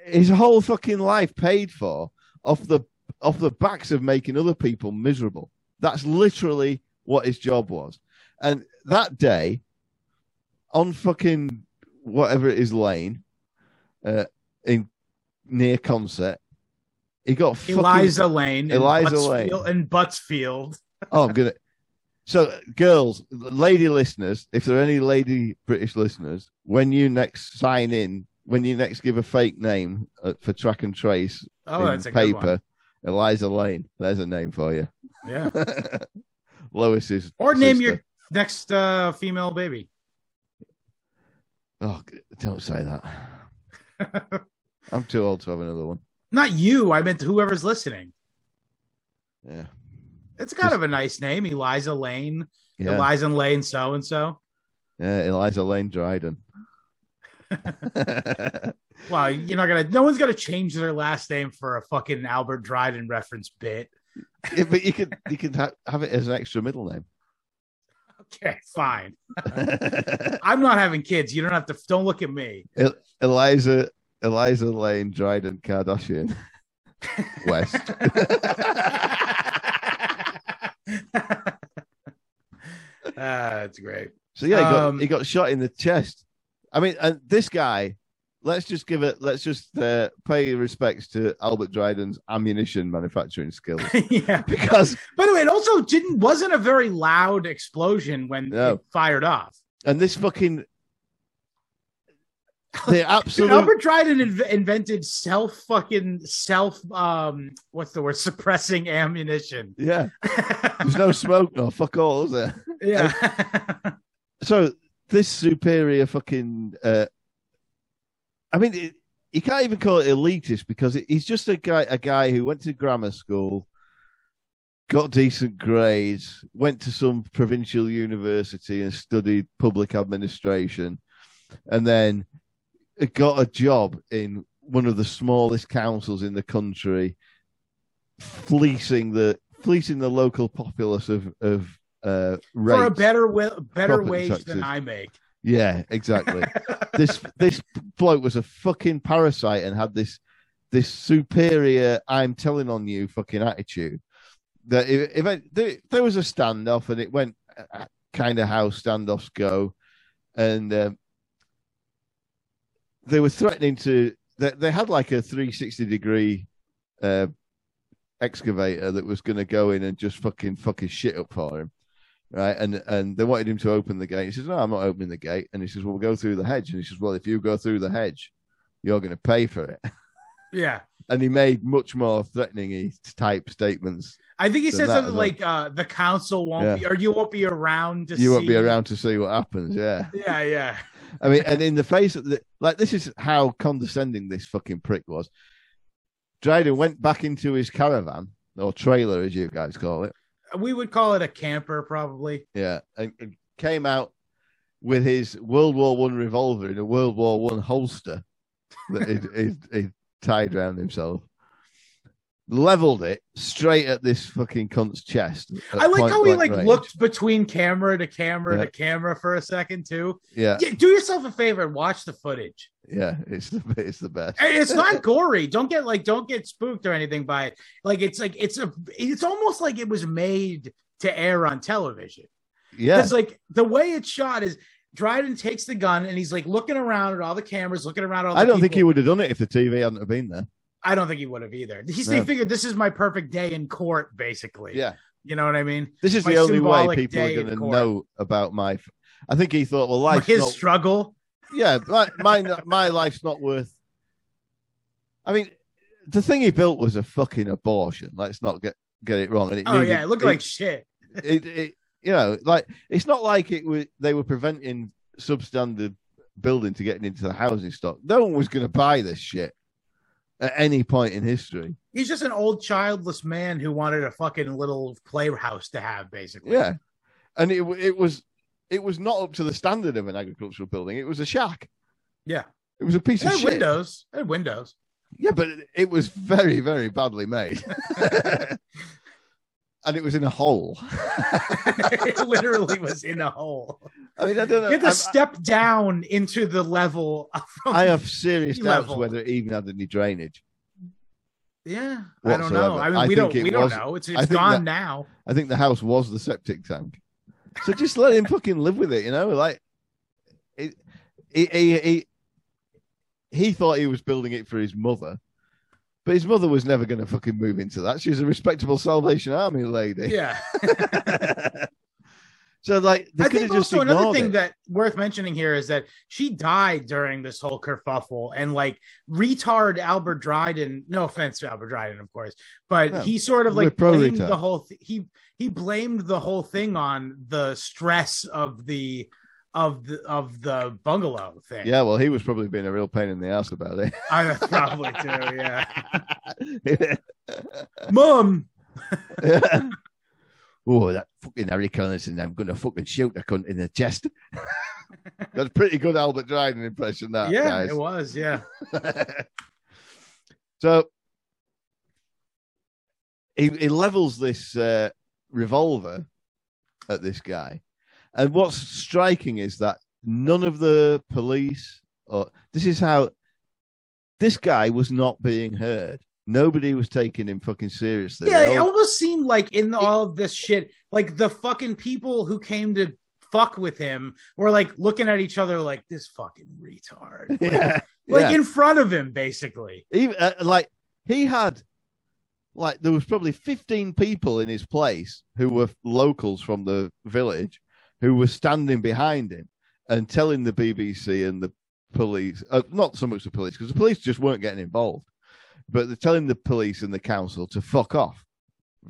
his whole fucking life paid for off the off the backs of making other people miserable. That's literally what his job was. And that day, on fucking whatever it is lane, uh, in near Consett, he got fucking Eliza Lane, Eliza Lane. in Butsfield. Oh, I'm gonna. So, girls, lady listeners, if there are any lady British listeners, when you next sign in, when you next give a fake name uh, for track and trace Oh, in that's a good one. paper, Eliza Lane, there's a name for you. Yeah. Lois's Or name sister. your next uh, female baby. Oh, don't say that. I'm too old to have another one. Not you. I meant whoever's listening. Yeah, It's kind of a nice name, Eliza Lane, yeah, Eliza Lane, so and so. yeah. Eliza Lane Dryden. Well, you're not gonna. No one's gonna change their last name for a fucking Albert Dryden reference bit. Yeah, but you could you could ha- have it as an extra middle name. Okay, fine. I'm not having kids. You don't have to. Don't look at me. Eliza Eliza Lane Dryden Kardashian West. Ah, that's great. So yeah, he got, Um, he got shot in the chest. I mean, and this guy, let's just give it, let's just uh, pay respects to Albert Dryden's ammunition manufacturing skills yeah. because, By the way, it also didn't wasn't a very loud explosion when No. it fired off. and this fucking, the Dude, Albert Dryden inv- invented self fucking self um what's the word suppressing ammunition. yeah, there's no smoke, no fuck all, is there? yeah. so this superior fucking uh i mean it, you can't even call it elitist because it, he's just a guy a guy who went to grammar school got decent grades went to some provincial university and studied public administration and then got a job in one of the smallest councils in the country fleecing the fleecing the local populace of of uh For a better wi- better wage taxes. than I make. Yeah, exactly. this this bloke was a fucking parasite and had this this superior I'm telling on you fucking attitude. That if, if I, there, there was a standoff and it went kind of how standoffs go, and um, they were threatening to. They, they had like a 360 degree uh, excavator that was going to go in and just fucking fuck his shit up for him right? And and they wanted him to open the gate. He says, "No, I'm not opening the gate." And he says, "Well, we'll go through the hedge." And he says, "Well, if you go through the hedge, you're going to pay for it." yeah. And he made much more threatening type statements. I think he said something like uh the council won't Yeah. be or you won't be around to You won't be around to see what happens. Yeah, Yeah, yeah. I mean, and in the face of the like, this is how condescending this fucking prick was. Dryden went back into his caravan or trailer, as you guys call it. We would call it a camper probably. Yeah, and, and came out with his World War One revolver in a World War One holster that he'd tied around himself. Leveled it straight at this fucking cunt's chest. I like how he like range. looked between camera to camera Yeah. to camera for a second too. Yeah, Yeah, do yourself a favor and watch the footage. yeah, it's the it's the best. And It's not gory. Don't get like don't get spooked or anything by it. Like it's like it's a it's almost like it was made to air on television. Yeah, Because like the way it's shot is Dryden takes the gun and he's like looking around at all the cameras, looking around at all the I don't think he would have done it if the TV hadn't have been there. I don't think he would have either. He No. figured this is my perfect day in court, basically. Yeah, You know what I mean? this is My the only way people are going to know about my. I think he thought, well, life's His not struggle. yeah, my, my my life's not worth. I mean, the thing he built was a fucking abortion. Let's not get get it wrong. And it Oh needed- yeah, it looked like shit. it, it, you know, like it's not like it was they were preventing substandard building to getting into the housing stock. No one was going to buy this shit at any point in history. He's just an old childless man who wanted a fucking little playhouse to have, basically. Yeah, and it it was it was not up to the standard of an agricultural building. It was a shack. Yeah. It was a piece It of shit. windows. It had windows. Yeah, but it- it was very very badly made. And it was in a hole. it literally was in a hole. I mean, I don't know. You had to I'm- step down into the level. I have serious doubts level. whether it even had any drainage. yeah, I don't know. I mean, I we don't. We don't know. It's it's gone that- now. I think the house was the septic tank. So just let him fucking live with it, you know? Like, it, he, he, he, he thought he was building it for his mother, but his mother was never going to fucking move into that. She was a respectable Salvation Army lady. Yeah. so, like, they I could think have just also another thing it. that worth mentioning here is that she died during this whole kerfuffle, and like retard Albert Dryden. No offense to Albert Dryden, of course, but No, he sort of like blamed the whole. Th- he he blamed the whole thing on the stress of the of the of the bungalow thing. Yeah, well, he was probably being a real pain in the ass about it. I probably do. Yeah, mom. Oh, that fucking Harry Collinson, I'm going to fucking shoot the cunt in the chest. That's a pretty good Albert Dryden impression, that, yeah, guys. it was. Yeah, so he, he levels this uh, revolver at this guy. And what's striking is that none of the police, or this is how this guy was not being heard. Nobody was taking him fucking seriously. Yeah, They it almost seemed like in all of this shit, like the fucking people who came to fuck with him were like looking at each other like this fucking retard. Like, yeah, like yeah. in front of him, basically. even uh, like he had like there was probably 15 people in his place who were locals from the village who were standing behind him and telling the BBC and the police uh, not so much the police because the police just weren't getting involved but they're telling the police and the council to fuck off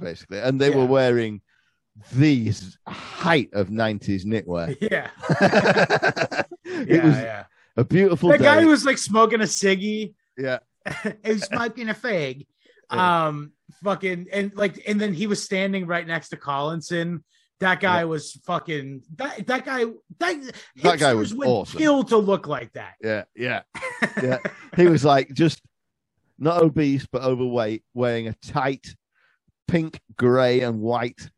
basically and they Yeah. were wearing these height of 90s knitwear Yeah. it Yeah, was yeah. a beautiful That day guy was like smoking a ciggy. yeah he was smoking a fig. Yeah. Um fucking and like and then he was standing right next to Collinson. That guy Yeah. was fucking that that guy that, That guy was would awesome. kill to look like that. yeah yeah Yeah. he was like just not obese but overweight, wearing a tight pink, grey, and white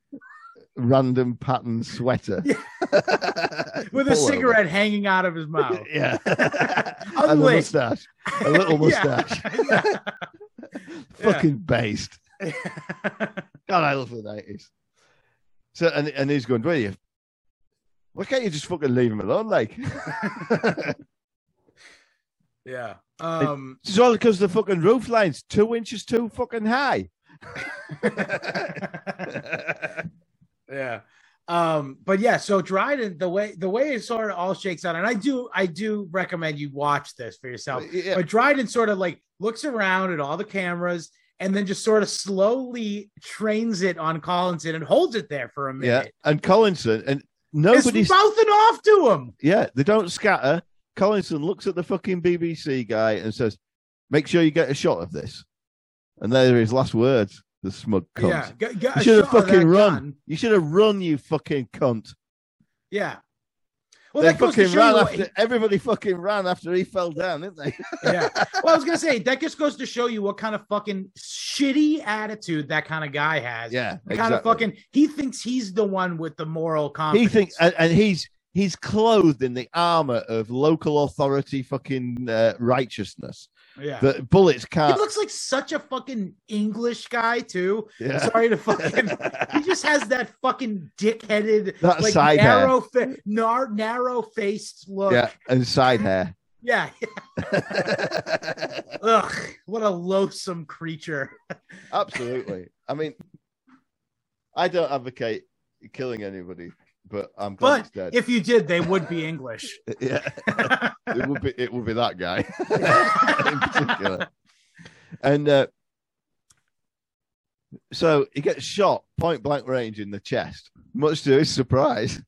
random pattern sweater Yeah. with a cigarette hanging out of his mouth. Yeah, a mustache, a little Yeah. mustache. Fucking based. God, I love the nineties. So and and he's going, where you? Why can't you just fucking leave him alone, like? yeah. Um it's all because the fucking roof line's two inches too fucking high. yeah. Um, but yeah, so Dryden, the way the way it sort of all shakes out, and I do I do recommend you watch this for yourself. Yeah. But Dryden sort of like looks around at all the cameras and then just sort of slowly trains it on Collinson and holds it there for a minute. Yeah, and Collinson and nobody's mouthing off to him. yeah, they don't scatter. Collinson looks at the fucking BBC guy and says, "Make sure you get a shot of this." And there are his last words. The smug cunt. Yeah. Get, get you should have shot of that fucking run. gun. You should have run, you fucking cunt. Yeah. Well, they that goes to fucking ran you what- after everybody fucking ran after he fell down, didn't they? yeah. Well, I was gonna say that just goes to show you what kind of fucking shitty attitude that kind of guy has. yeah, The kind of fucking he thinks he's the one with the moral compass. He thinks, and, and he's he's clothed in the armor of local authority fucking uh, righteousness. Yeah. That bullets he can't. He looks like such a fucking English guy too. yeah. Sorry to fucking. he just has that fucking dick-headed, That like side narrow, fa- nar- narrow-faced look. yeah, and side hair. yeah. Ugh, what a loathsome creature. Absolutely. I mean, I don't advocate killing anybody, but I'm glad But dead. if you did, they would be English. yeah, it would be it would be that guy in particular. And uh, so he gets shot point blank range in the chest, much to his surprise.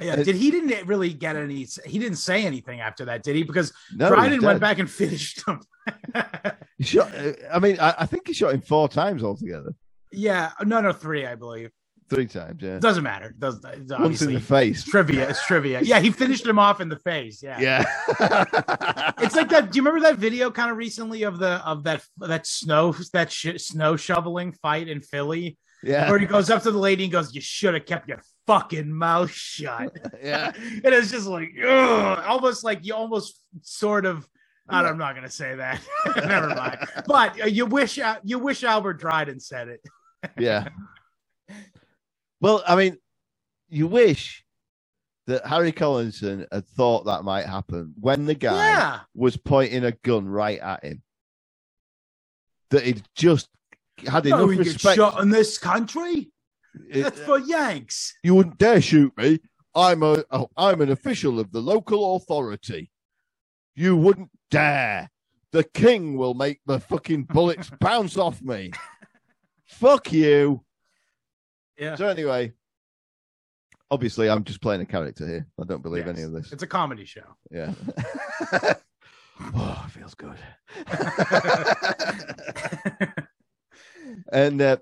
Yeah, did he didn't really get any? He didn't say anything after that, did he? Because No, Dryden went back and finished him. Shot. uh, I mean, I, I think he shot him four times altogether. yeah, no, no, three, I believe. Three times, yeah. Doesn't matter. Does it's Once in the face. trivia? It's trivia. Yeah, he finished him off in the face. Yeah. Yeah. It's like that. Do you remember that video kind of recently of the of that that snow that sh- snow shoveling fight in Philly, yeah. where he goes up to the lady and goes, "You should have kept your fucking mouth shut." Yeah. and it's just like, ugh, almost like you almost sort of. I am not gonna say that. Never mind. But uh, you wish uh, you wish Albert Dryden said it. Yeah. Well, I mean, you wish that Harry Collinson had thought that might happen when the guy Yeah. was pointing a gun right at him. That he'd just had enough you get respect. shot in this country. It- That's uh, for Yanks. you wouldn't dare shoot me. I'm a oh, I'm an official of the local authority. You wouldn't dare. The king will make the fucking bullets bounce off me. Fuck you. Yeah. So anyway, obviously I'm just playing a character here. I don't believe Yes. any of this. It's a comedy show. Yeah. oh, it feels good. and uh,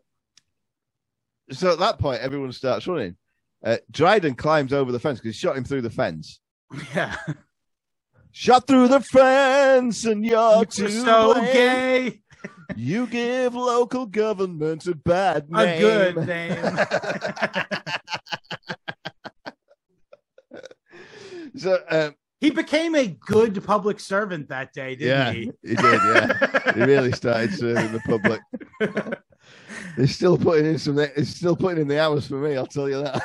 so at that point, everyone starts running. Uh, Dryden climbs over the fence because he shot him through the fence. yeah. Shot through the fence, and you're You're too so blame. gay. You give local government a bad name. A good name. so um, he became a good public servant that day, didn't yeah, he? he did. Yeah, he really started serving the public. He's still putting in some. He's still putting in the hours for me. I'll tell you that.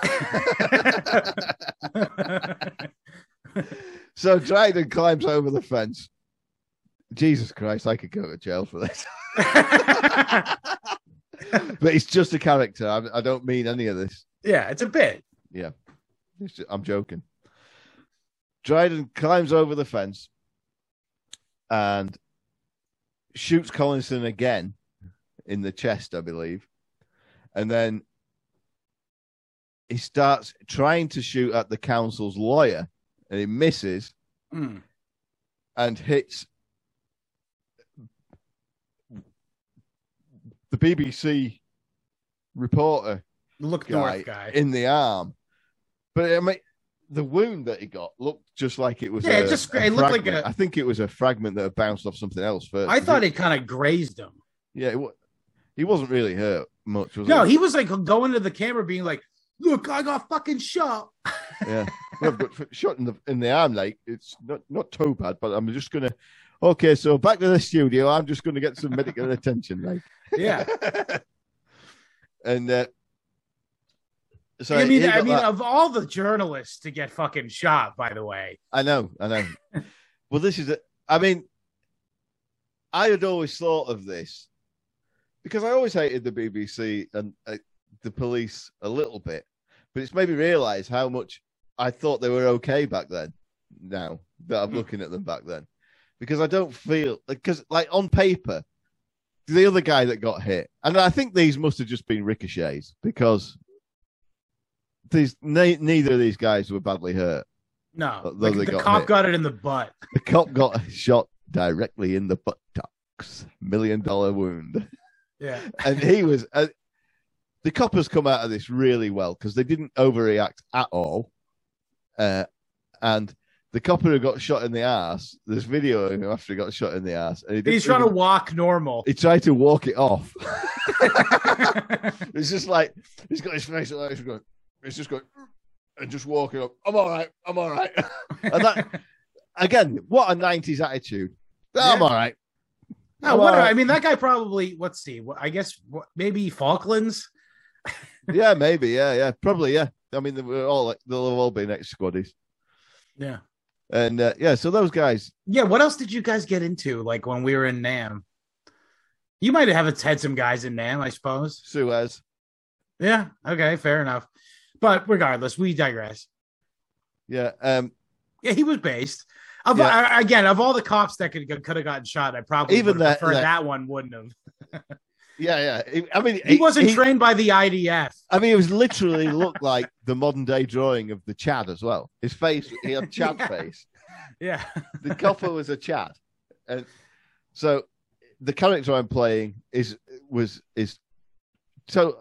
so Dryden climbs over the fence. Jesus Christ, I could go to jail for this. but it's just a character. I, I don't mean any of this. yeah, it's a bit. It's ju- I'm joking. Dryden climbs over the fence and shoots Collinson again in the chest, I believe. And then he starts trying to shoot at the council's lawyer and he misses Mm. and hits the BBC reporter Look guy, north guy. in the arm. But I mean, the wound that he got looked just like it was. Yeah, a, it just- it looked like a- I think it was a fragment that had bounced off something else first. I thought it kind of grazed him. Yeah, it, he wasn't really hurt much, was No, he? he was like going to the camera, being like, "Look, I got fucking shot." Yeah, well, but shot in the in the arm, like it's not not too bad. But I'm just gonna. Okay, so back to the studio. I'm just gonna get some medical attention, like. Yeah, and uh, so I mean, I mean, that- of all the journalists to get fucking shot, by the way. I know, I know. well, this is, a, I mean, I had always thought of this because I always hated the BBC and uh, the police a little bit, but it's made me realize how much I thought they were okay back then. Now that I'm Hmm. looking at them back then, because I don't feel because, like, on paper, the other guy that got hit, and I think these must have just been ricochets because these ne- neither of these guys were badly hurt. No, like, they the got cop hit. got it in the butt. The cop got shot directly in the buttocks, million dollar wound, Yeah, and he was. Uh, the coppers come out of this really well because they didn't overreact at all, uh, and the copper who got shot in the ass. There's video of him after he got shot in the ass, and he he's trying to walk normal. He tried to walk it off. it's just like he's got his face like this, going. He's just going and just walking up. I'm all right. I'm all right. and that again, what a '90s attitude. I'm Yeah. all right. No, I'm what, all right. I mean, that guy probably. Let's see. I guess maybe Falklands. yeah, maybe. Yeah, yeah, probably. Yeah. I mean, they were all like, they'll have all been ex squaddies, Yeah, and uh, yeah. So those guys, yeah. What else did you guys get into? Like when we were in Nam, you might have had some guys in Nam, I suppose. Suez. Yeah. Okay. Fair enough. But regardless, we digress. Yeah. Um, Yeah, he was based. Of, Yeah. I- again, of all the cops that could could have gotten shot, I probably Even that- that- that, one. Wouldn't have. yeah, yeah. I mean, He wasn't trained by the IDF. I mean, it was literally looked like the modern day drawing of the Chad as well. His face, he had Chad Yeah. face. Yeah, The copper was a Chad, and so the character I'm playing is was is so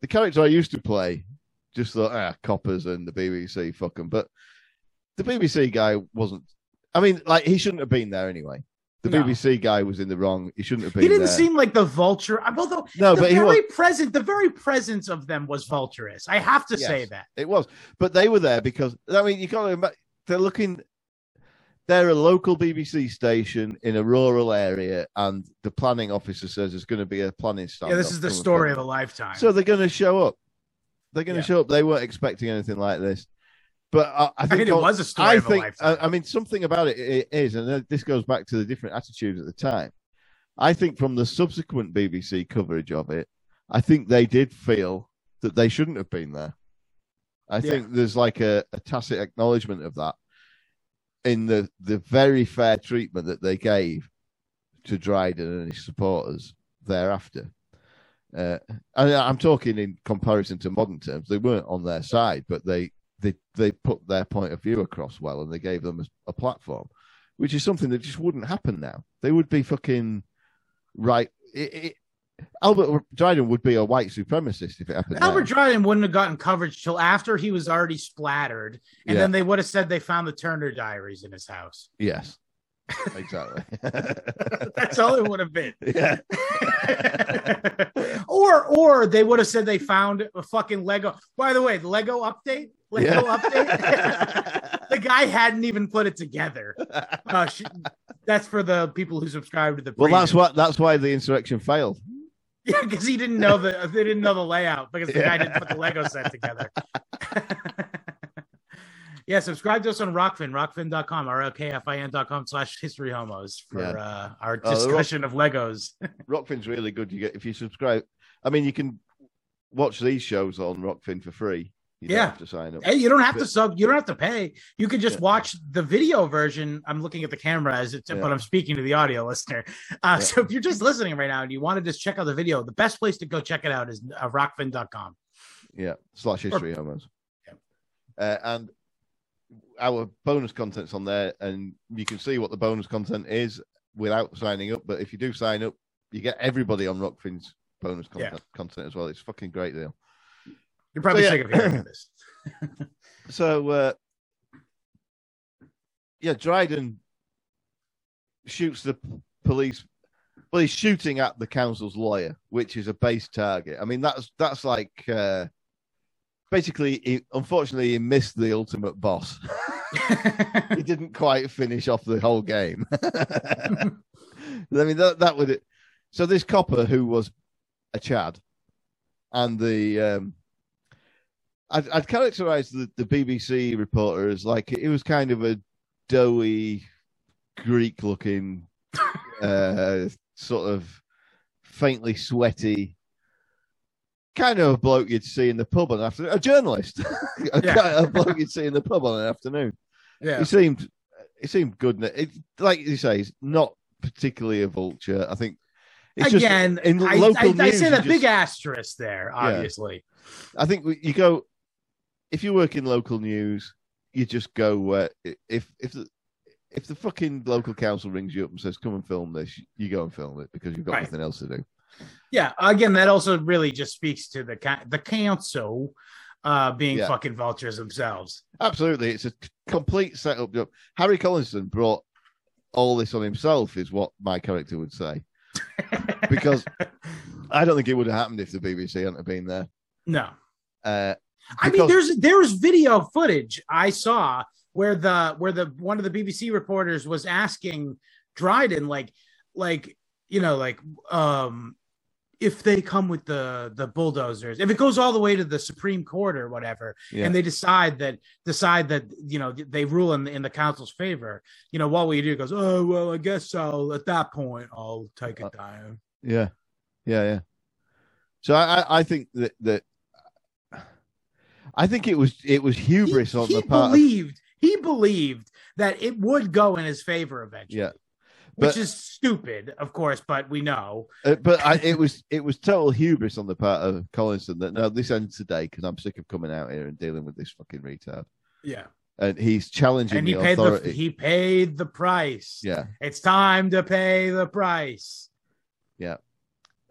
the character I used to play just thought ah coppers and the BBC fucking, but the BBC guy wasn't. I mean, like he shouldn't have been there anyway. The No. BBC guy was in the wrong. He shouldn't have been. he didn't there. seem like the vulture. Although no, the but he was. very present, the very presence of them was vulturous. I have to say that. It was, but they were there because I mean, you got to remember they're looking. They're a local BBC station in a rural area, and the planning officer says there's going to be a planning stand. Yeah, this is the story of a lifetime. So they're going to show up. They're going to Yeah. show up. They weren't expecting anything like this, but I, I I think mean, it was a story I of think, a lifetime. I, I mean, something about it, it is, and this goes back to the different attitudes at the time. I think from the subsequent BBC coverage of it, I think they did feel that they shouldn't have been there. I Yeah. think there's like a, a tacit acknowledgement of that in the, the very fair treatment that they gave to Dryden and his supporters thereafter. Uh, and I'm talking in comparison to modern terms. They weren't on their side, but they they they put their point of view across well, and they gave them a, a platform, which is something that just wouldn't happen now. They would be fucking right. It, it, Albert Dryden would be a white supremacist if it happened. Albert now. Dryden wouldn't have gotten coverage till after he was already splattered, and Yeah. then they would have said they found the Turner diaries in his house. yes, exactly. That's all it would have been. yeah, or or they would have said they found a fucking Lego. By the way, the Lego update, Lego Yeah. update. the guy hadn't even put it together. Uh, sh- that's for the people who subscribe to the. well, that's what that's why the insurrection failed. Yeah, because he didn't know the they didn't know the layout because the guy didn't put the Lego set together. yeah, subscribe to us on Rokfin, rokfin.com, R-O-K-F-I-N.com slash history homos for Yeah. uh, our Oh, Rock- discussion of Legos. Rokfin's really good. You get if you subscribe. I mean, you can watch these shows on Rokfin for free. You Yeah. have to sign up. Hey, you don't have to sub, you don't have to pay. You can just Yeah. watch the video version. I'm looking at the camera as it's, Yeah. but I'm speaking to the audio listener. Uh, Yeah. So if you're just listening right now and you want to just check out the video, the best place to go check it out is uh, rokfin.com. Yeah, slash history homos. Uh, and our bonus content's on there, and you can see what the bonus content is without signing up. But if you do sign up, you get everybody on Rokfin's bonus content, content as well. It's a fucking great deal. You're probably So, sick yeah. of hearing this. So, uh, yeah, Dryden shoots the police. Well, he's shooting at the council's lawyer, which is a base target. I mean, that's that's like uh, basically, he, unfortunately, he missed the ultimate boss. he didn't quite finish off the whole game. I mean, that that would. So this copper who was a Chad, and the um, I'd, I'd characterize the, the BBC reporter as like it was kind of a doughy, Greek-looking, uh, sort of faintly sweaty. Kind of a bloke you'd see in the pub on an afternoon, a journalist, a, Yeah. kind of bloke you'd see in the pub on an afternoon yeah. he seemed he seemed good. It, like you say, he's not particularly a vulture. I think it's just Again, in I, local I, I news, say you that big asterisk there, obviously. I think you go if you work in local news, you just go where if if the if the fucking local council rings you up and says come and film this, you go and film it because you've got Right. nothing else to do. Yeah. Again, that also really just speaks to the the council uh, being Yeah. fucking vultures themselves. Absolutely, it's a complete setup job. Harry Collinson brought all this on himself, is what my character would say, because I don't think it would have happened if the BBC hadn't been there. no. Uh, I mean, there's there's video footage I saw where the where the one of the BBC reporters was asking Dryden like like you know like um if they come with the the bulldozers if it goes all the way to the Supreme Court or whatever yeah. and they decide that decide that you know they rule in in the council's favor you know what will you do He goes oh well I guess I'll at that point I'll take Uh, it down Yeah, yeah, yeah. So I, I- I think that that I think it was it was hubris he, on he the part. Of, believed he believed that it would go in his favor eventually. yeah, which is stupid, of course, but we know. Uh, but I, it was it was total hubris on the part of Collinson that no, this ends today because I'm sick of coming out here and dealing with this fucking retard. Yeah, And he's challenging and he the paid authority. the he paid the price. yeah, It's time to pay the price. Yeah,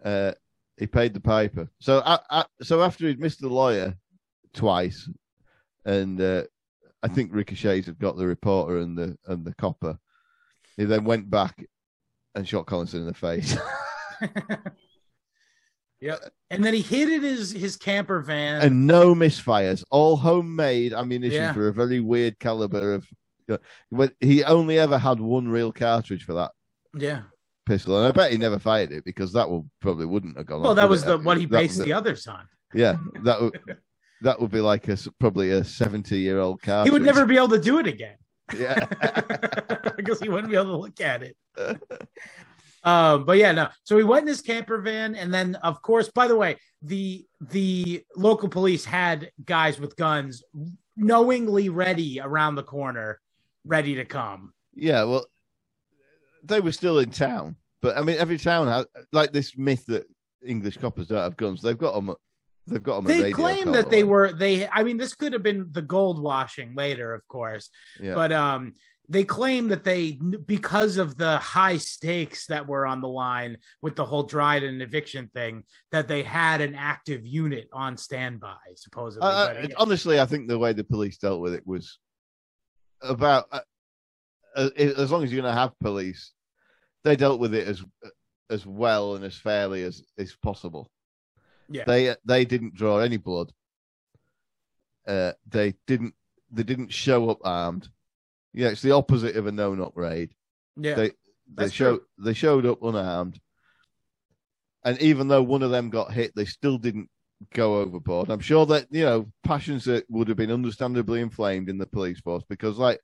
uh, he paid the piper. So I, I, so after he'd missed the lawyer twice, and uh, I think Ricochets had got the reporter and the and the copper. He then went back and shot Collinson in the face. yep. And then he hid in his his camper van. and no misfires, all homemade ammunition Yeah. for a very weird caliber of. But he only ever had one real cartridge for that yeah. pistol, and I bet he never fired it because that would probably wouldn't have gone. Well, off, that was it? the what he based the it. others on. Yeah, that that would be like a probably a seventy-year-old car. He would never be able to do it again Yeah, because he wouldn't be able to look at it. Um, but yeah, no. So he went in his camper van, and then, of course, by the way, the the local police had guys with guns knowingly ready around the corner, ready to come. yeah. Well, they were still in town, but I mean, every town has like this myth that English coppers don't have guns. They've got them. They've got them. They claim that they were they. I mean, this could have been the gold washing later, of course, Yeah. but um, they claim that they because of the high stakes that were on the line with the whole Dryden eviction thing, that they had an active unit on standby, supposedly. I- But honestly, I think the way the police dealt with it was about uh, uh, as long as you're going to have police, they dealt with it as as well and as fairly as as possible. Yeah, They they didn't draw any blood. Uh, they didn't they didn't show up armed. Yeah, it's the opposite of a no knock raid. yeah, They they true. they showed up unarmed, and even though one of them got hit, they still didn't go overboard. I'm sure that you know passions that would have been understandably inflamed in the police force because like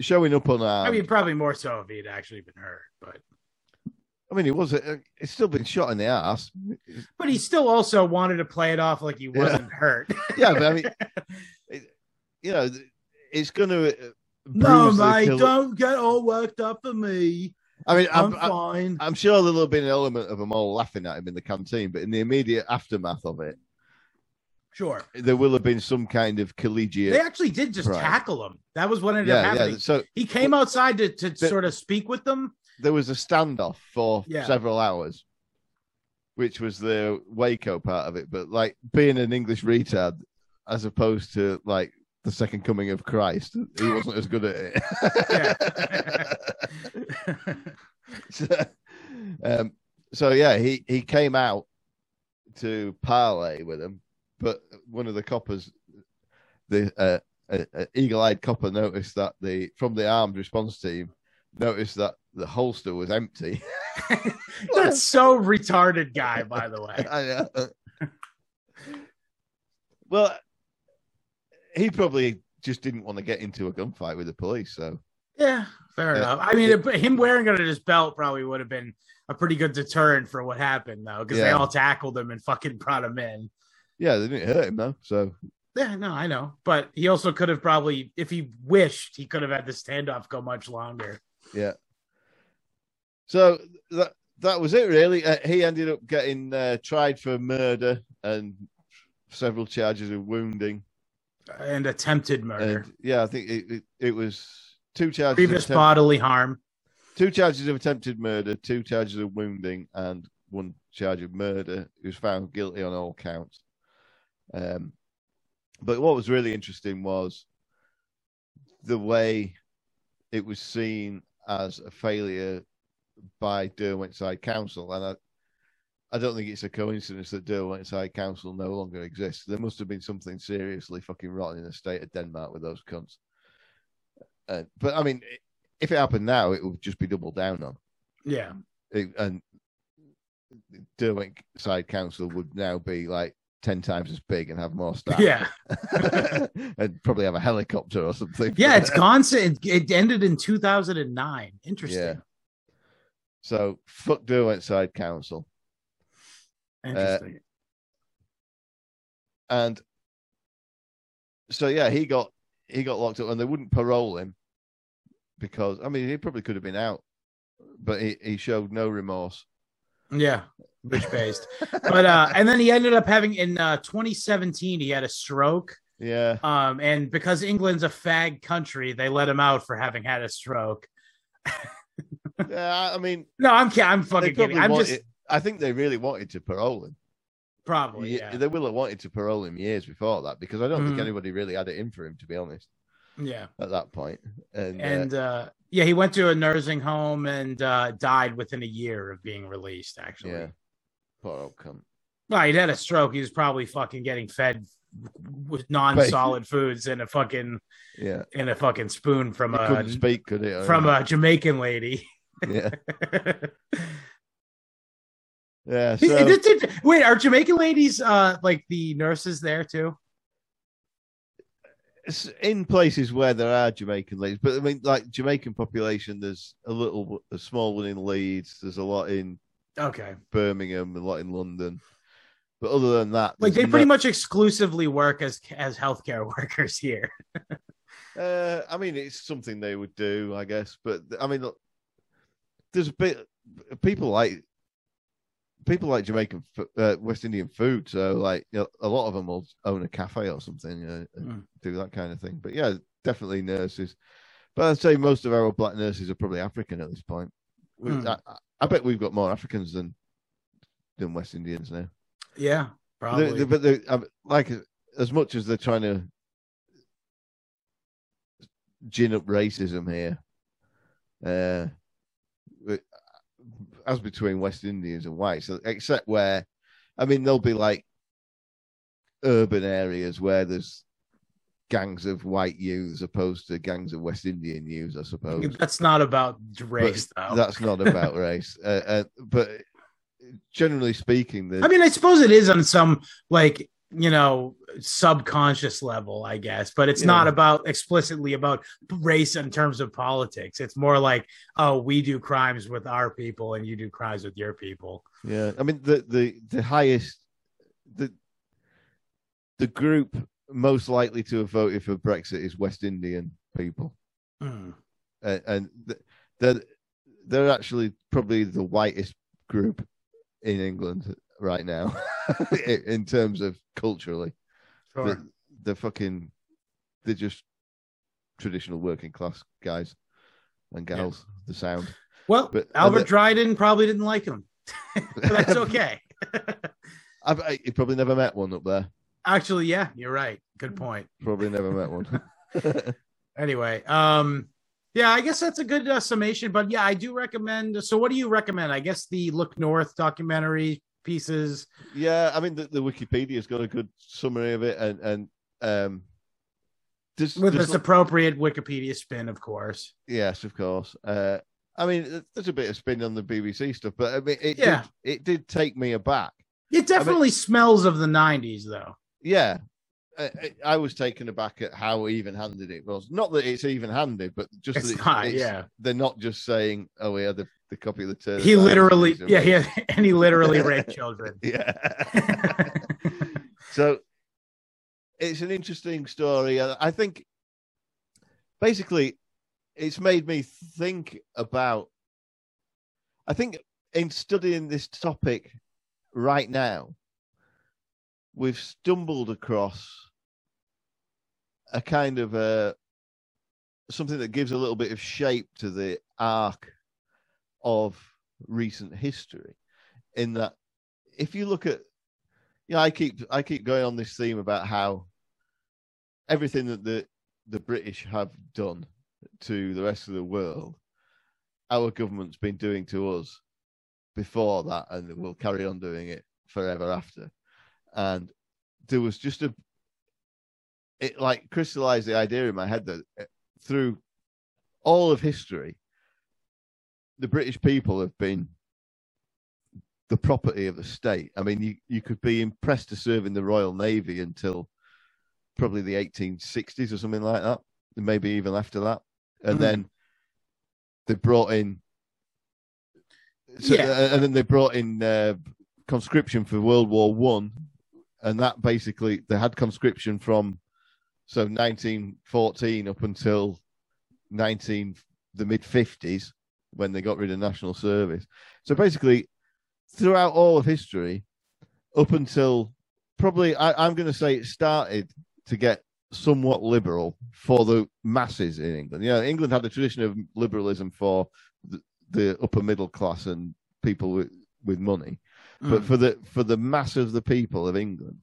showing up unarmed. I mean, probably more so if he'd actually been hurt, but I mean, it was a, it's still been shot in the ass. but he still also wanted to play it off like he wasn't hurt. Yeah, but I mean, it, you know, it's going to. Uh, no, mate, don't get all worked up for me. I mean, I'm, I'm, I'm, fine. I'm sure there'll have been an element of them all laughing at him in the canteen, but in the immediate aftermath of it, sure. there will have been some kind of collegiate. They actually did just Right. tackle him. That was what ended up happening. yeah. So He came outside to, to The- sort of speak with them. There was a standoff for Yeah. several hours, which was the Waco part of it. But like being an English retard, as opposed to like the second coming of Christ, he wasn't as good at it. so, um, so yeah, he he came out to parley with him, but one of the coppers, the uh, uh, uh, eagle-eyed copper, noticed that the from the armed response team noticed that the holster was empty. That's so retarded, guy. By the way, I know. well, he probably just didn't want to get into a gunfight with the police, so yeah, fair Yeah. enough. I mean, it, him wearing it at his belt probably would have been a pretty good deterrent for what happened, though, because they all tackled him and fucking brought him in. yeah, they didn't hurt him though. So Yeah, no, I know, but he also could have probably, if he wished, he could have had the standoff go much longer. Yeah. So that that was it really. Uh, he ended up getting uh, tried for murder and several charges of wounding. And attempted murder, And yeah, I think it, it, it was two charges. Of attempt- bodily harm. two charges of attempted murder, two charges of wounding, and one charge of murder. He was found guilty on all counts. Um, but what was really interesting was the way it was seen as a failure by Derwentside Council, and I, I don't think it's a coincidence that Derwentside Council no longer exists. There must have been something seriously fucking rotten in the state of Denmark with those cunts. Uh, but I mean, if it happened now, it would just be doubled down on. Yeah, It, and Derwent Side Council would now be like ten times as big and have more staff. yeah, and probably have a helicopter or something. yeah. It's gone. It, it ended in 2009. Interesting. Yeah. So fuck Derwentside Council. Uh, Interesting. And so yeah, he got he got locked up, and they wouldn't parole him because I mean he probably could have been out, but he, he showed no remorse. Yeah, bitch based. but uh, and then he ended up having in uh, 2017 he had a stroke. Yeah. Um, and because England's a fag country, they let him out for having had a stroke. yeah, I mean, no, I'm I'm fucking kidding. I'm wanted- just I think they really wanted to parole him. probably Ye- yeah, They will have wanted to parole him years before that because I don't Mhm. think anybody really had it in for him, to be honest, yeah. at that point. And, uh, And uh, yeah, he went to a nursing home and uh, died within a year of being released. Actually, yeah, poor old cunt. well, he'd had a stroke. He was probably fucking getting fed with non-solid foods in a fucking Yeah, in a fucking spoon from he a couldn't speak, could he? from anything? a Jamaican lady. yeah, yeah. So wait, are Jamaican ladies uh like the nurses there too? In places where there are Jamaican ladies, but I mean, like Jamaican population, there's a little, a small one in Leeds. There's a lot in Okay, Birmingham, a lot in London. But other than that, like they pretty no- much exclusively work as as healthcare workers here. Uh, I mean, it's something they would do, I guess. But I mean, look, there's a bit people like people like Jamaican, uh, West Indian food. So, like, you know, a lot of them will own a cafe or something, uh, and Mm. do that kind of thing. But yeah, definitely nurses. But I'd say most of our black nurses are probably African at this point. We, Mm. I, I- bet we've got more Africans than than West Indians now. Yeah, But probably. they- but they, um, like as much as they're trying to gin up racism here, uh, as between West Indians and whites, except where, I mean, there'll be like urban areas where there's gangs of white youths opposed to gangs of West Indian youths, I suppose. That's not about race, though. That's not about race, uh, uh, but generally speaking, the I mean, I suppose it is on some like you know subconscious level, I guess, but it's Yeah. not about explicitly about race in terms of politics. It's more like, oh, we do crimes with our people, and you do crimes with your people. Yeah, I mean the the the highest the the group most likely to have voted for Brexit is West Indian people, Mm. uh, and they're they're actually probably the whitest group in England right now in terms of culturally. Sure. The, the fucking they're just traditional working class guys and gals. The sound. well, but- Albert the- Dryden probably didn't like him, that's okay. I've, I, you probably never met one up there. Actually, yeah, you're right. Good point. Probably never met one. Anyway, um, yeah, I guess that's a good uh, summation. But yeah, I do recommend. So, what do you recommend? I guess the Look North documentary pieces. Yeah, I mean the, the Wikipedia's got a good summary of it, and and um, there's, with there's its appropriate Wikipedia spin, of course. yes, of course. Uh, I mean, there's a bit of spin on the BBC stuff, but I mean, it Yeah. did, it did take me aback. It definitely smells of the '90s, though. Yeah, I, I- I was taken aback at how even-handed it was. Not that it's even-handed, but just It's that it's, not, it's- yeah. they're not just saying, "Oh, we had the, the copy of the turn." He literally, yeah, yeah, and he literally raped children. yeah. so it's an interesting story. and I think basically it's made me think about. I think in studying this topic right now, we've stumbled across a kind of a something that gives a little bit of shape to the arc of recent history in that if you look at yeah i keep i keep going on this theme about how everything that the the british have done to the rest of the world our government's been doing to us before that and will carry on doing it forever after. And there was just a it like crystallized the idea in my head that uh, through all of history the british people have been the property of the state. I mean, you, you could be impressed to serve in the Royal Navy until probably the 1860s or something like that, maybe even after that. And Mhm. then they brought in, so, Yeah. uh, and then they brought in uh, conscription for World War One, and that basically they had conscription from So 1914 up until 19 the mid 50s when they got rid of national service. So basically, throughout all of history, up until probably I, I'm going to say it started to get somewhat liberal for the masses in England. You know, England had a tradition of liberalism for the, the upper middle class and people with, with money, mm. but for the for the mass of the people of England,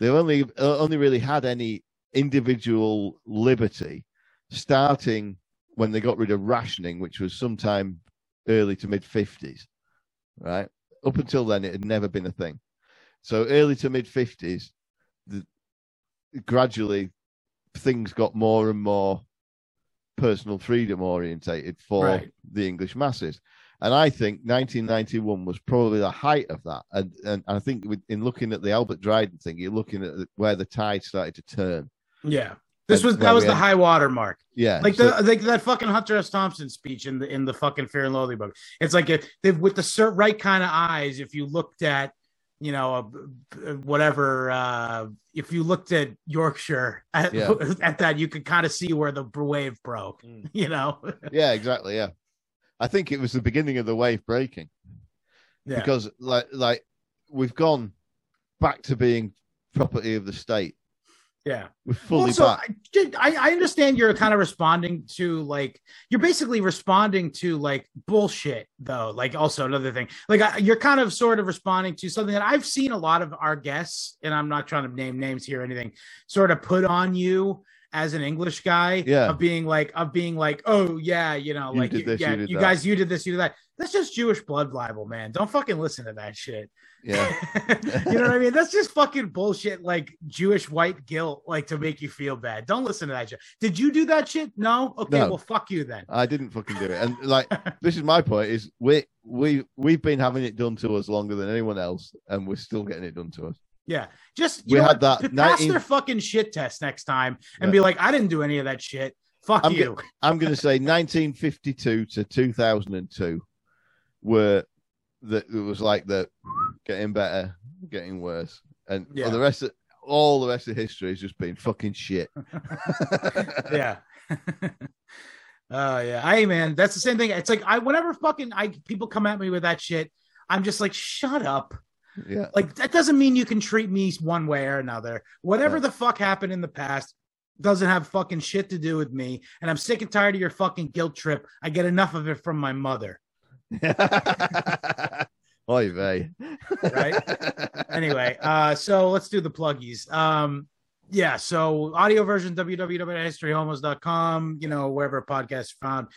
they only uh, only really had any individual liberty starting when they got rid of rationing, which was sometime early to mid fifties, right? Up until then, it had never been a thing. So early to mid fifties, gradually things got more and more personal freedom orientated for right. the English masses. And I think 1991 was probably the height of that. And, and I think in looking at the Albert Dryden thing, you're looking at where the tide started to turn. Yeah. This was that was the high water mark. Yeah, like so, the like that fucking Hunter S. Thompson speech in the in the fucking Fear and Loathing book. It's like if, if with the right kind of eyes, if you looked at you know, whatever. Uh, if you looked at Yorkshire at, yeah. at that, you could kind of see where the wave broke. Mm. You know. yeah, exactly. Yeah, I think it was the beginning of the wave breaking. Yeah. Because like like we've gone back to being property of the state yeah, fully also. I, I understand you're kind of responding to like you're basically responding to like bullshit though. Like also another thing, like you're kind of sort of responding to something that I've seen a lot of our guests, and I'm not trying to name names here or anything, sort of put on you as an English guy. Yeah, of being like of being like, oh yeah, you know, you like this, yeah, you, you guys, you did this, you did that. That's just Jewish blood libel, man. Don't fucking listen to that shit. Yeah. you know what I mean? That's just fucking bullshit, like Jewish white guilt, like to make you feel bad. Don't listen to that shit. Did you do that shit? No? Okay, no, well fuck you then. I didn't fucking do it. And like this is my point is we we we've been having it done to us longer than anyone else, and we're still getting it done to us. Yeah. Just we had what? that 19... pass their fucking shit test next time and yeah. be like, I didn't do any of that shit. Fuck I'm you. I'm gonna say 1952 to 2002 were that it was like the getting better, getting worse, and yeah. the rest of all the rest of history has just been fucking shit. yeah. Oh uh, yeah, hey man, that's the same thing. It's like I whenever fucking I people come at me with that shit, I'm just like, shut up. Yeah. Like that doesn't mean you can treat me one way or another. Whatever yeah. the fuck happened in the past doesn't have fucking shit to do with me. And I'm sick and tired of your fucking guilt trip. I get enough of it from my mother. Oy vey. right. Anyway, uh, so let's do the pluggies. Um, yeah, so audio version www.historyhomos.com, you know, wherever podcast found.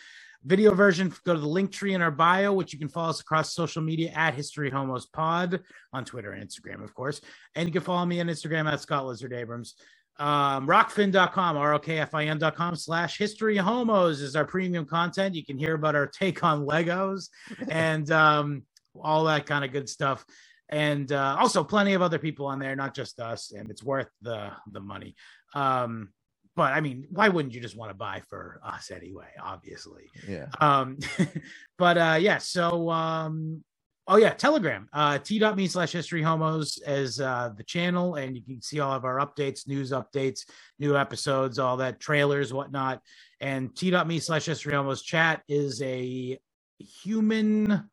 Video version, go to the link tree in our bio, which you can follow us across social media at History Homos Pod on Twitter and Instagram, of course. And you can follow me on Instagram at Scott Lizard Abrams. Um, rokfin.com, R-O-K-F-I-N.com slash history homos is our premium content. You can hear about our take on Legos and um, all that kind of good stuff. And uh, also plenty of other people on there, not just us, and it's worth the the money. Um, but I mean, why wouldn't you just want to buy for us anyway? Obviously, yeah. Um, but uh, yeah, so um, oh yeah, Telegram, uh, t.me slash history homos as uh, the channel, and you can see all of our updates, news updates, new episodes, all that trailers, whatnot. And t.me slash history homos chat is a human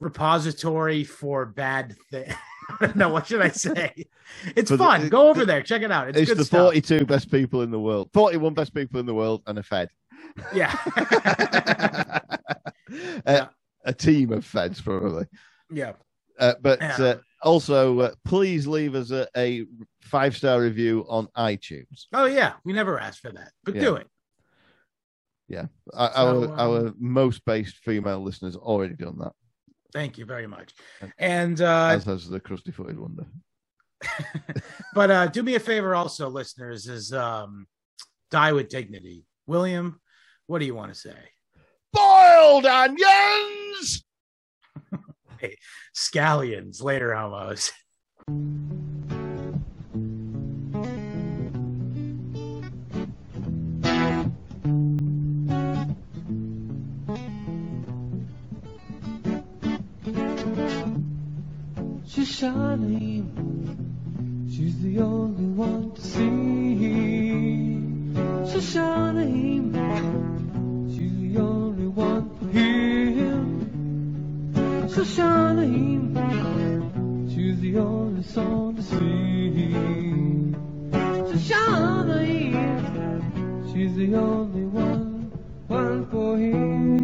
repository for bad things. I don't know what should I say. It's fun. The, Go over there, check it out. It's, it's the stuff. 42 best people in the world, 41 best people in the world, and a Fed. Yeah. uh, a team of Feds, probably. Yeah. Uh, but yeah. Uh, also, uh, please leave us a, a five star review on iTunes. Oh yeah, we never asked for that, but yeah. do it. Yeah, so, our um, our most based female listeners already done that. Thank you very much. And uh, as has the crusty footed wonder. but uh, do me a favor, also, listeners, is um, die with dignity. William, what do you want to say? Boiled onions. hey, scallions later, almost. She's shining. She's the only one to see. Shoshanim, she's the only one for him. Shoshanim, she's the only song to sing. Shoshanim, she's the only one, one for him.